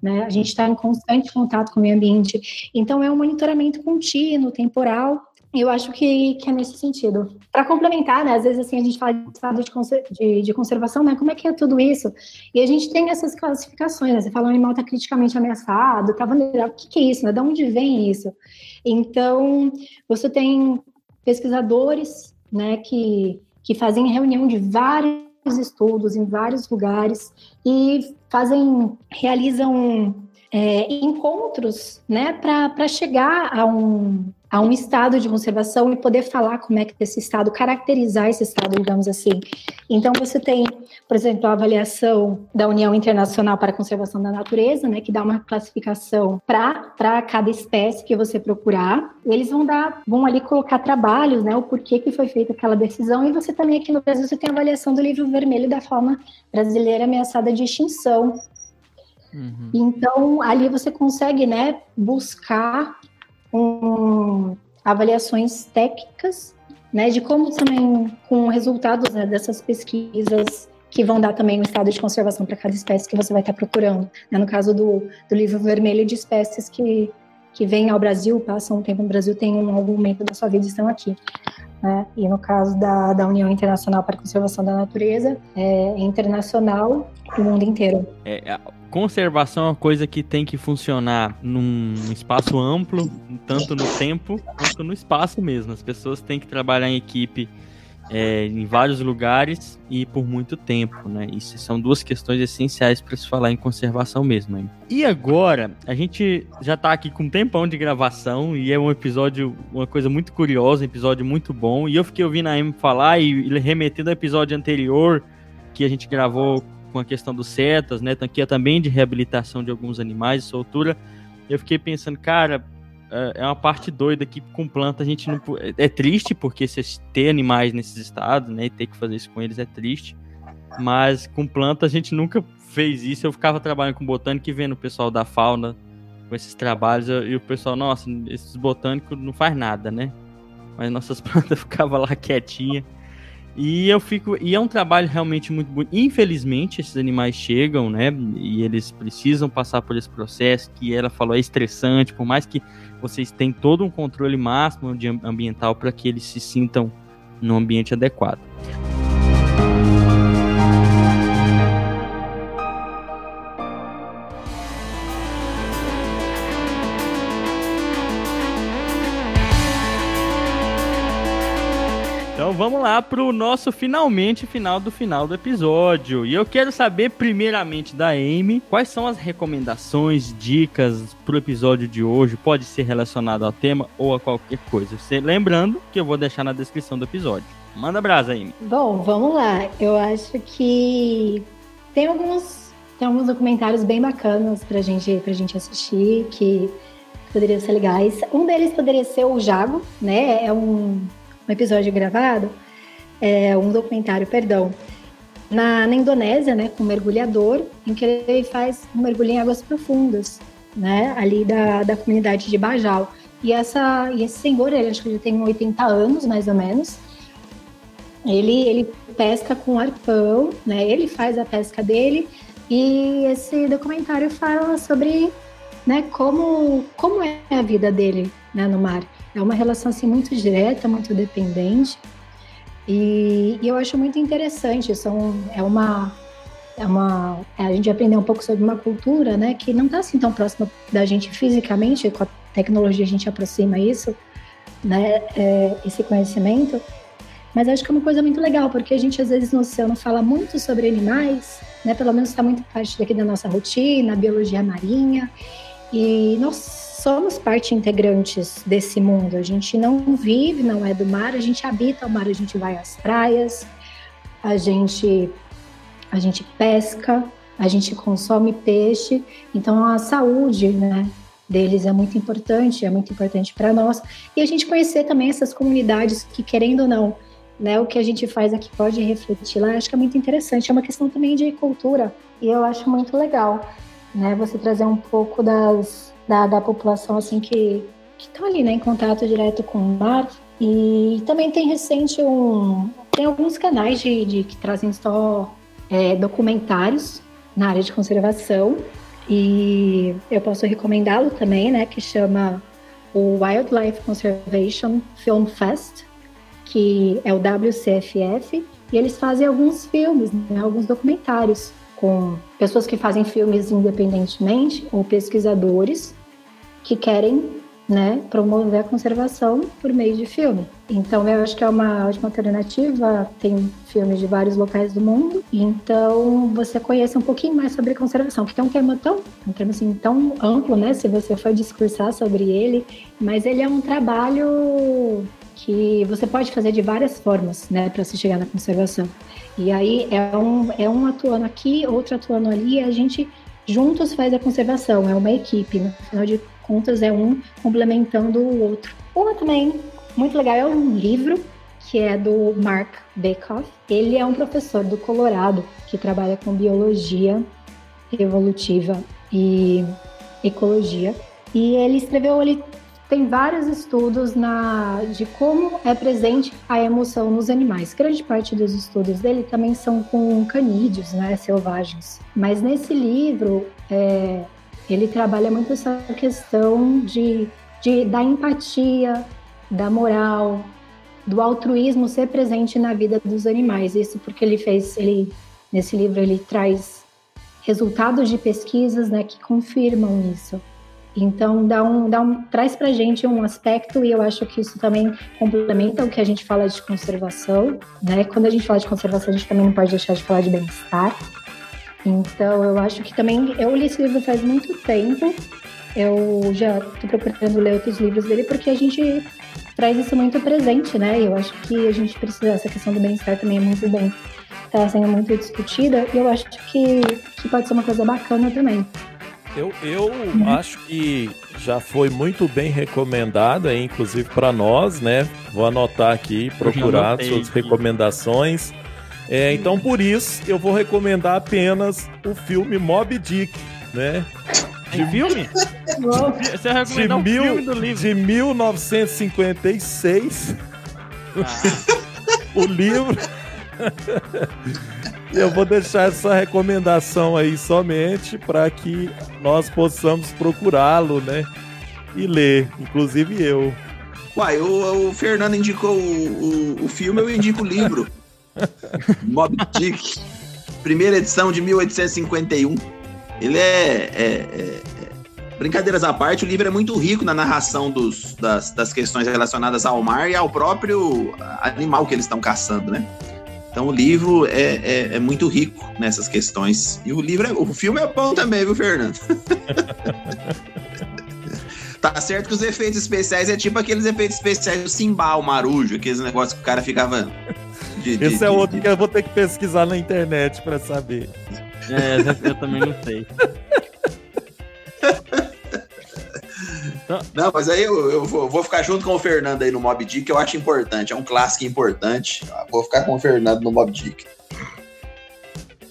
Né? A gente está em constante contato com o meio ambiente. Então, é um monitoramento contínuo, temporal. Eu acho que, que é nesse sentido. Para complementar, né, às vezes assim, a gente fala de estado de, de, de, conservação, né, como é que é tudo isso? E a gente tem essas classificações, né, você fala, o animal está criticamente ameaçado, está vulnerável, o que, que é isso? Né? De onde vem isso? Então, você tem pesquisadores né, que, que fazem reunião de vários estudos em vários lugares e fazem, realizam é, encontros né, para chegar a um, a um estado de conservação e poder falar como é que esse estado, caracterizar esse estado, digamos assim. Então, você tem, por exemplo, a avaliação da União Internacional para a Conservação da Natureza, né, que dá uma classificação para cada espécie que você procurar. Eles vão dar, vão ali colocar trabalhos, né, o porquê que foi feita aquela decisão. E você também aqui no Brasil você tem a avaliação do livro vermelho da fauna brasileira ameaçada de extinção. Uhum. Então, ali você consegue, né, buscar um, avaliações técnicas, né, de como também, com resultados né, dessas pesquisas que vão dar também um estado de conservação para cada espécie que você vai estar procurando. Né? No caso do, do livro vermelho de espécies que, que vêm ao Brasil, passam um tempo no Brasil, tem um, algum momento da sua vida estão aqui. Né? E no caso da, da União Internacional para a Conservação da Natureza, é internacional o mundo inteiro. É, conservação é uma coisa que tem que funcionar num espaço amplo, tanto no tempo quanto no espaço mesmo. As pessoas têm que trabalhar em equipe é, em vários lugares e por muito tempo, né? Isso são duas questões essenciais para se falar em conservação mesmo. Hein? E agora, a gente já está aqui com um tempão de gravação e é um episódio, uma coisa muito curiosa, um episódio muito bom. E eu fiquei ouvindo a Amy falar e remetendo ao episódio anterior que a gente gravou com a questão dos setas, né? Aqui é também de reabilitação de alguns animais, soltura. Eu fiquei pensando, cara, é, é uma parte doida que com planta a gente não. É, é triste, porque se ter animais nesses estados, né? E ter que fazer isso com eles é triste. Mas com planta a gente nunca fez isso. Eu ficava trabalhando com botânica e vendo o pessoal da fauna com esses trabalhos. E o pessoal, nossa, esses botânicos não faz nada, né? Mas nossas plantas ficavam lá quietinha. E eu fico. E é um trabalho realmente muito bonito. Infelizmente, esses animais chegam, né? E eles precisam passar por esse processo que ela falou é estressante, por mais que vocês tenham todo um controle máximo de ambiental para que eles se sintam no ambiente adequado. Vamos lá pro nosso finalmente final do final do episódio. E eu quero saber primeiramente da Amy, quais são as recomendações, dicas pro episódio de hoje? Pode ser relacionado ao tema ou a qualquer coisa. Você, lembrando que eu vou deixar na descrição do episódio. Manda brasa, Amy. Bom, vamos lá. Eu acho que tem alguns tem alguns documentários bem bacanas pra gente, pra gente assistir, que poderiam ser legais. Um deles poderia ser o Jago, né? É um, um episódio gravado, é um documentário, perdão, na, na Indonésia, né? Com um mergulhador, em que ele faz um mergulho em águas profundas, né? Ali da, da comunidade de Bajau. E, essa, e esse senhor, ele acho que ele tem 80 anos, mais ou menos, ele, ele pesca com arpão, né? Ele faz a pesca dele e esse documentário fala sobre né, como, como é a vida dele né, no mar. É uma relação assim, muito direta, muito dependente. E, e eu acho muito interessante. São, é uma, é uma, é, a gente aprender um pouco sobre uma cultura né, que não está assim tão próxima da gente fisicamente, com a tecnologia a gente aproxima isso, né, é, esse conhecimento. Mas acho que é uma coisa muito legal, porque a gente às vezes no oceano fala muito sobre animais, né? Pelo menos está muito parte daqui da nossa rotina, biologia marinha. E nós somos parte integrantes desse mundo. A gente não vive, não é do mar, a gente habita o mar, a gente vai às praias, a gente a gente pesca, a gente consome peixe. Então a saúde, né, deles é muito importante, é muito importante para nós. E a gente conhecer também essas comunidades que querendo ou não né, o que a gente faz aqui pode refletir lá, acho que é muito interessante. É uma questão também de cultura e eu acho muito legal, né, você trazer um pouco das, da, da população assim que estão ali, né, em contato direto com o mar. E também tem recente um, tem alguns canais de, de que trazem só é, documentários na área de conservação. E eu posso recomendá-lo também, né, que chama o Wildlife Conservation Film Fest que é o WCFF, e eles fazem alguns filmes, né, alguns documentários com pessoas que fazem filmes independentemente ou pesquisadores que querem né, promover a conservação por meio de filme. Então eu acho que é uma ótima alternativa. Tem filmes de vários locais do mundo, então você conhece um pouquinho mais sobre conservação, que é um tema tão, um tema assim tão amplo, né? Se você for discursar sobre ele, mas ele é um trabalho que você pode fazer de várias formas, né, para se chegar na conservação. E aí é um, é um atuando aqui, outro atuando ali, e a gente juntos faz a conservação, é uma equipe, no final de contas é um complementando o outro. Uma também muito legal é um livro que é do Mark Bekoff. Ele é um professor do Colorado que trabalha com biologia evolutiva e ecologia. E ele escreveu, ele tem vários estudos na, de como é presente a emoção nos animais. Grande parte dos estudos dele também são com canídeos, né, selvagens. Mas nesse livro, é, ele trabalha muito essa questão de, de, da empatia, da moral, do altruísmo ser presente na vida dos animais. Isso porque ele fez, ele nesse livro ele traz resultados de pesquisas, né, que confirmam isso. Então, dá um, dá um, traz para gente um aspecto, e eu acho que isso também complementa o que a gente fala de conservação. Né? Quando a gente fala de conservação, a gente também não pode deixar de falar de bem-estar. Então, eu acho que também. Eu li esse livro faz muito tempo. Eu já estou procurando ler outros livros dele, porque a gente traz isso muito presente, né? Eu acho que a gente precisa. Essa questão do bem-estar também é muito bem. Está sendo muito discutida, e eu acho que, que pode ser uma coisa bacana também. Eu, eu uhum. acho que já foi muito bem recomendada, inclusive para nós, né? Vou anotar aqui, procurar suas recomendações. É, então, por isso, eu vou recomendar apenas o filme Mob Dick, né? De filme? Você de, um mil, filme do livro. de 1956. Ah. o livro. Eu vou deixar essa recomendação aí somente para que nós possamos procurá-lo, né? E ler, inclusive eu. Uai, o, o Fernando indicou o, o, o, filme, eu indico o livro. Mob Dick, primeira edição de 1851. Ele é, é, é, brincadeiras à parte, o livro é muito rico na narração dos, das, das questões relacionadas ao mar e ao próprio animal que eles estão caçando, né? Então o livro é, é, é, muito rico nessas questões. E o livro, é, o filme é bom também, viu, Fernando? tá certo que os efeitos especiais é tipo aqueles efeitos especiais do Simba, o Marujo, aqueles negócios que o cara ficava. De, de, Esse é outro de... que eu vou ter que pesquisar na internet para saber. É, eu também não sei. Não, mas aí eu, eu vou, vou, ficar junto com o Fernando aí no Mob Dick, que eu acho importante. É um clássico importante. Vou ficar com o Fernando no Mob Dick.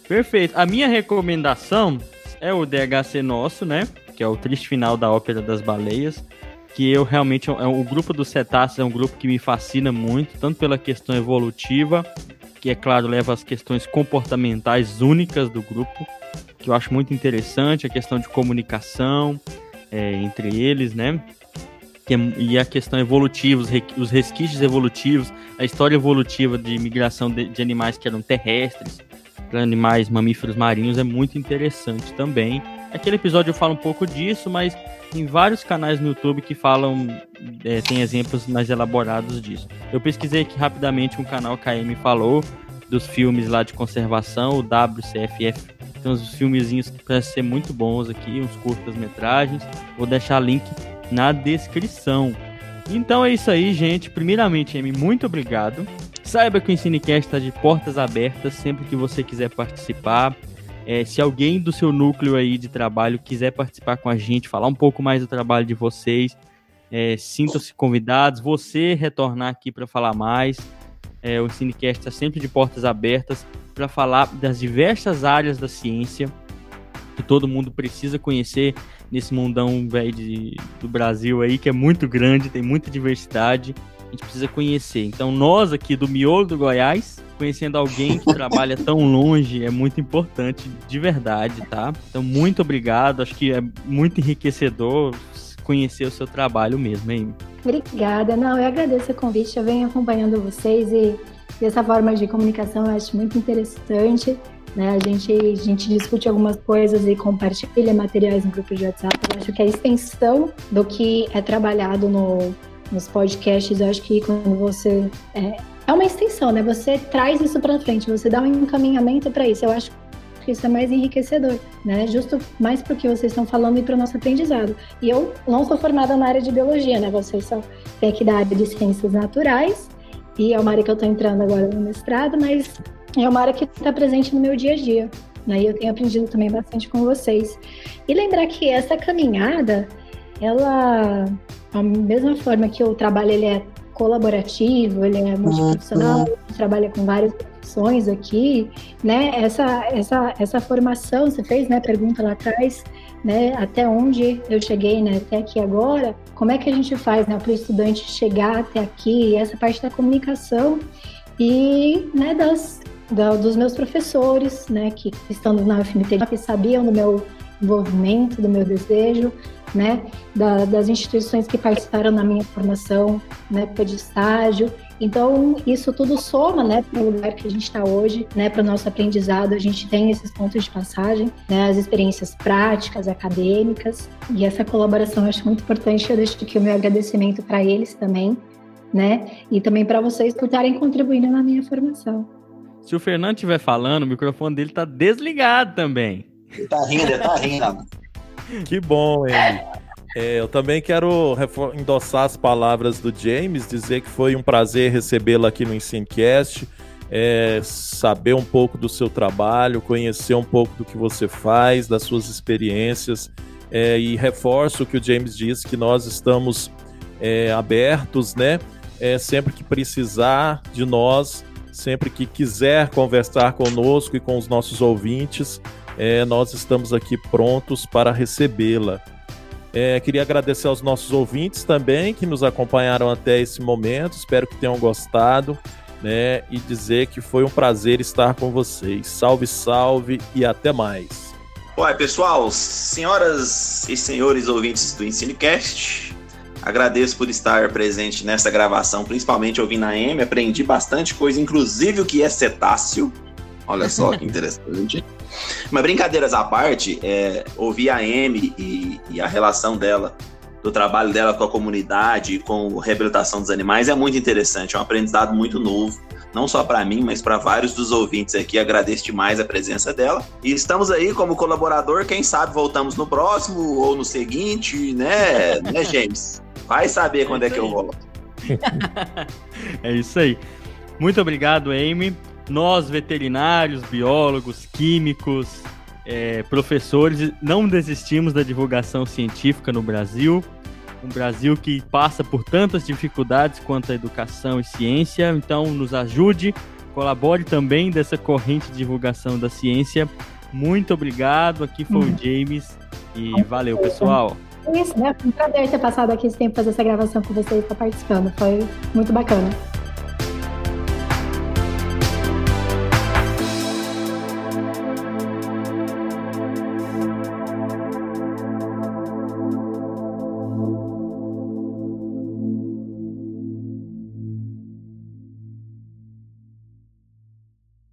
Perfeito. A minha recomendação é o DHC Nosso, né? Que é o triste final da Ópera das Baleias. Que eu realmente. É, o grupo dos cetáceos é um grupo que me fascina muito, tanto pela questão evolutiva, que é claro leva as questões comportamentais únicas do grupo, que eu acho muito interessante, a questão de comunicação é, entre eles, né? É, e a questão evolutiva, os, os, resquícios evolutivos, a história evolutiva de migração de animais que eram terrestres para animais mamíferos marinhos é muito interessante também. Aquele episódio eu falo um pouco disso, mas tem vários canais no YouTube que falam, é, tem exemplos mais elaborados disso. Eu pesquisei aqui rapidamente um canal Amy falou dos filmes lá de conservação, o WCFF tem uns filmezinhos que parecem ser muito bons aqui, uns curtas-metragens. Vou deixar link na descrição. Então é isso aí, gente. Primeiramente, Amy, muito obrigado. Saiba que o Ensinecast está de portas abertas sempre que você quiser participar. É, se alguém do seu núcleo aí de trabalho quiser participar com a gente, falar um pouco mais do trabalho de vocês, é, sintam-se convidados. Você retornar aqui para falar mais. É, o Cinecast está sempre de portas abertas para falar das diversas áreas da ciência que todo mundo precisa conhecer nesse mundão velho do Brasil aí, que é muito grande, tem muita diversidade. A gente precisa conhecer. Então, nós aqui do Miolo do Goiás, conhecendo alguém que trabalha tão longe, é muito importante, de verdade, tá? Então, muito obrigado. Acho que é muito enriquecedor conhecer o seu trabalho mesmo, hein? Obrigada. Não, eu agradeço o convite. Eu venho acompanhando vocês e essa forma de comunicação eu acho muito interessante. Né? A, gente, a gente discute algumas coisas e compartilha materiais no grupo de WhatsApp. Eu acho que a extensão do que é trabalhado no, nos podcasts, eu acho que quando você. É, é uma extensão, né? Você traz isso para frente, você dá um encaminhamento para isso. Eu acho que isso é mais enriquecedor, né? Justo mais porque vocês estão falando e para o nosso aprendizado. E eu não sou formada na área de biologia, né? Vocês são aqui da área de ciências naturais e é uma área que eu estou entrando agora no mestrado, mas é uma área que está presente no meu dia a dia. Né? E eu tenho aprendido também bastante com vocês. E lembrar que essa caminhada, ela, da mesma forma que o trabalho ele é colaborativo, ele é multiprofissional, uhum. trabalha com várias profissões aqui, né? Essa, essa, essa formação, você fez, né? Pergunta lá atrás, né? Até onde eu cheguei, né? Até aqui agora, como é que a gente faz, né? Para o estudante chegar até aqui, essa parte da comunicação e, né? Das, da, dos meus professores, né? Que estando na UFMT, que sabiam do meu envolvimento, do meu desejo, né? Da, das instituições que participaram na minha formação, na época de estágio então, isso tudo soma, né, para o lugar que a gente está hoje, né, para o nosso aprendizado. A gente tem esses pontos de passagem, né, as experiências práticas, acadêmicas, e essa colaboração eu acho muito importante. Eu deixo aqui o meu agradecimento para eles também, né, e também para vocês por estarem contribuindo na minha formação. Se o Fernando estiver falando, o microfone dele está desligado também. Ele tá rindo, ele tá rindo. que bom, ele. É, eu também quero endossar as palavras do James, dizer que foi um prazer recebê-lo aqui no Ensinecast, é, saber um pouco do seu trabalho, conhecer um pouco do que você faz, das suas experiências, é, e reforço o que o James disse, que nós estamos é, abertos, né? É, sempre que precisar de nós, sempre que quiser conversar conosco e com os nossos ouvintes, é, nós estamos aqui prontos para recebê-la. É, queria agradecer aos nossos ouvintes também que nos acompanharam até esse momento. Espero que tenham gostado. Né, e dizer que foi um prazer estar com vocês. Salve, salve e até mais. Oi, pessoal, senhoras e senhores ouvintes do EnsineCast, agradeço por estar presente nessa gravação, principalmente ouvindo a M. Aprendi bastante coisa, inclusive o que é cetáceo. Olha só que interessante. Mas brincadeiras à parte, é, ouvir a Amy e, e a relação dela do trabalho dela com a comunidade, com a reabilitação dos animais, é muito interessante, é um aprendizado muito novo, não só para mim, mas para vários dos ouvintes aqui. Agradeço demais a presença dela. E estamos aí como colaborador, quem sabe voltamos no próximo ou no seguinte, né, né, James? Vai saber é quando é que eu volto. é isso aí. Muito obrigado, Amy. Nós, veterinários, biólogos, químicos, é, professores, não desistimos da divulgação científica no Brasil um Brasil que passa por tantas dificuldades quanto a educação e ciência. Então, nos ajude, colabore também dessa corrente de divulgação da ciência. Muito obrigado. Aqui foi o James e valeu, pessoal. Isso, né? Foi um prazer ter passado aqui esse tempo fazer essa gravação com vocês, estar participando. Foi muito bacana.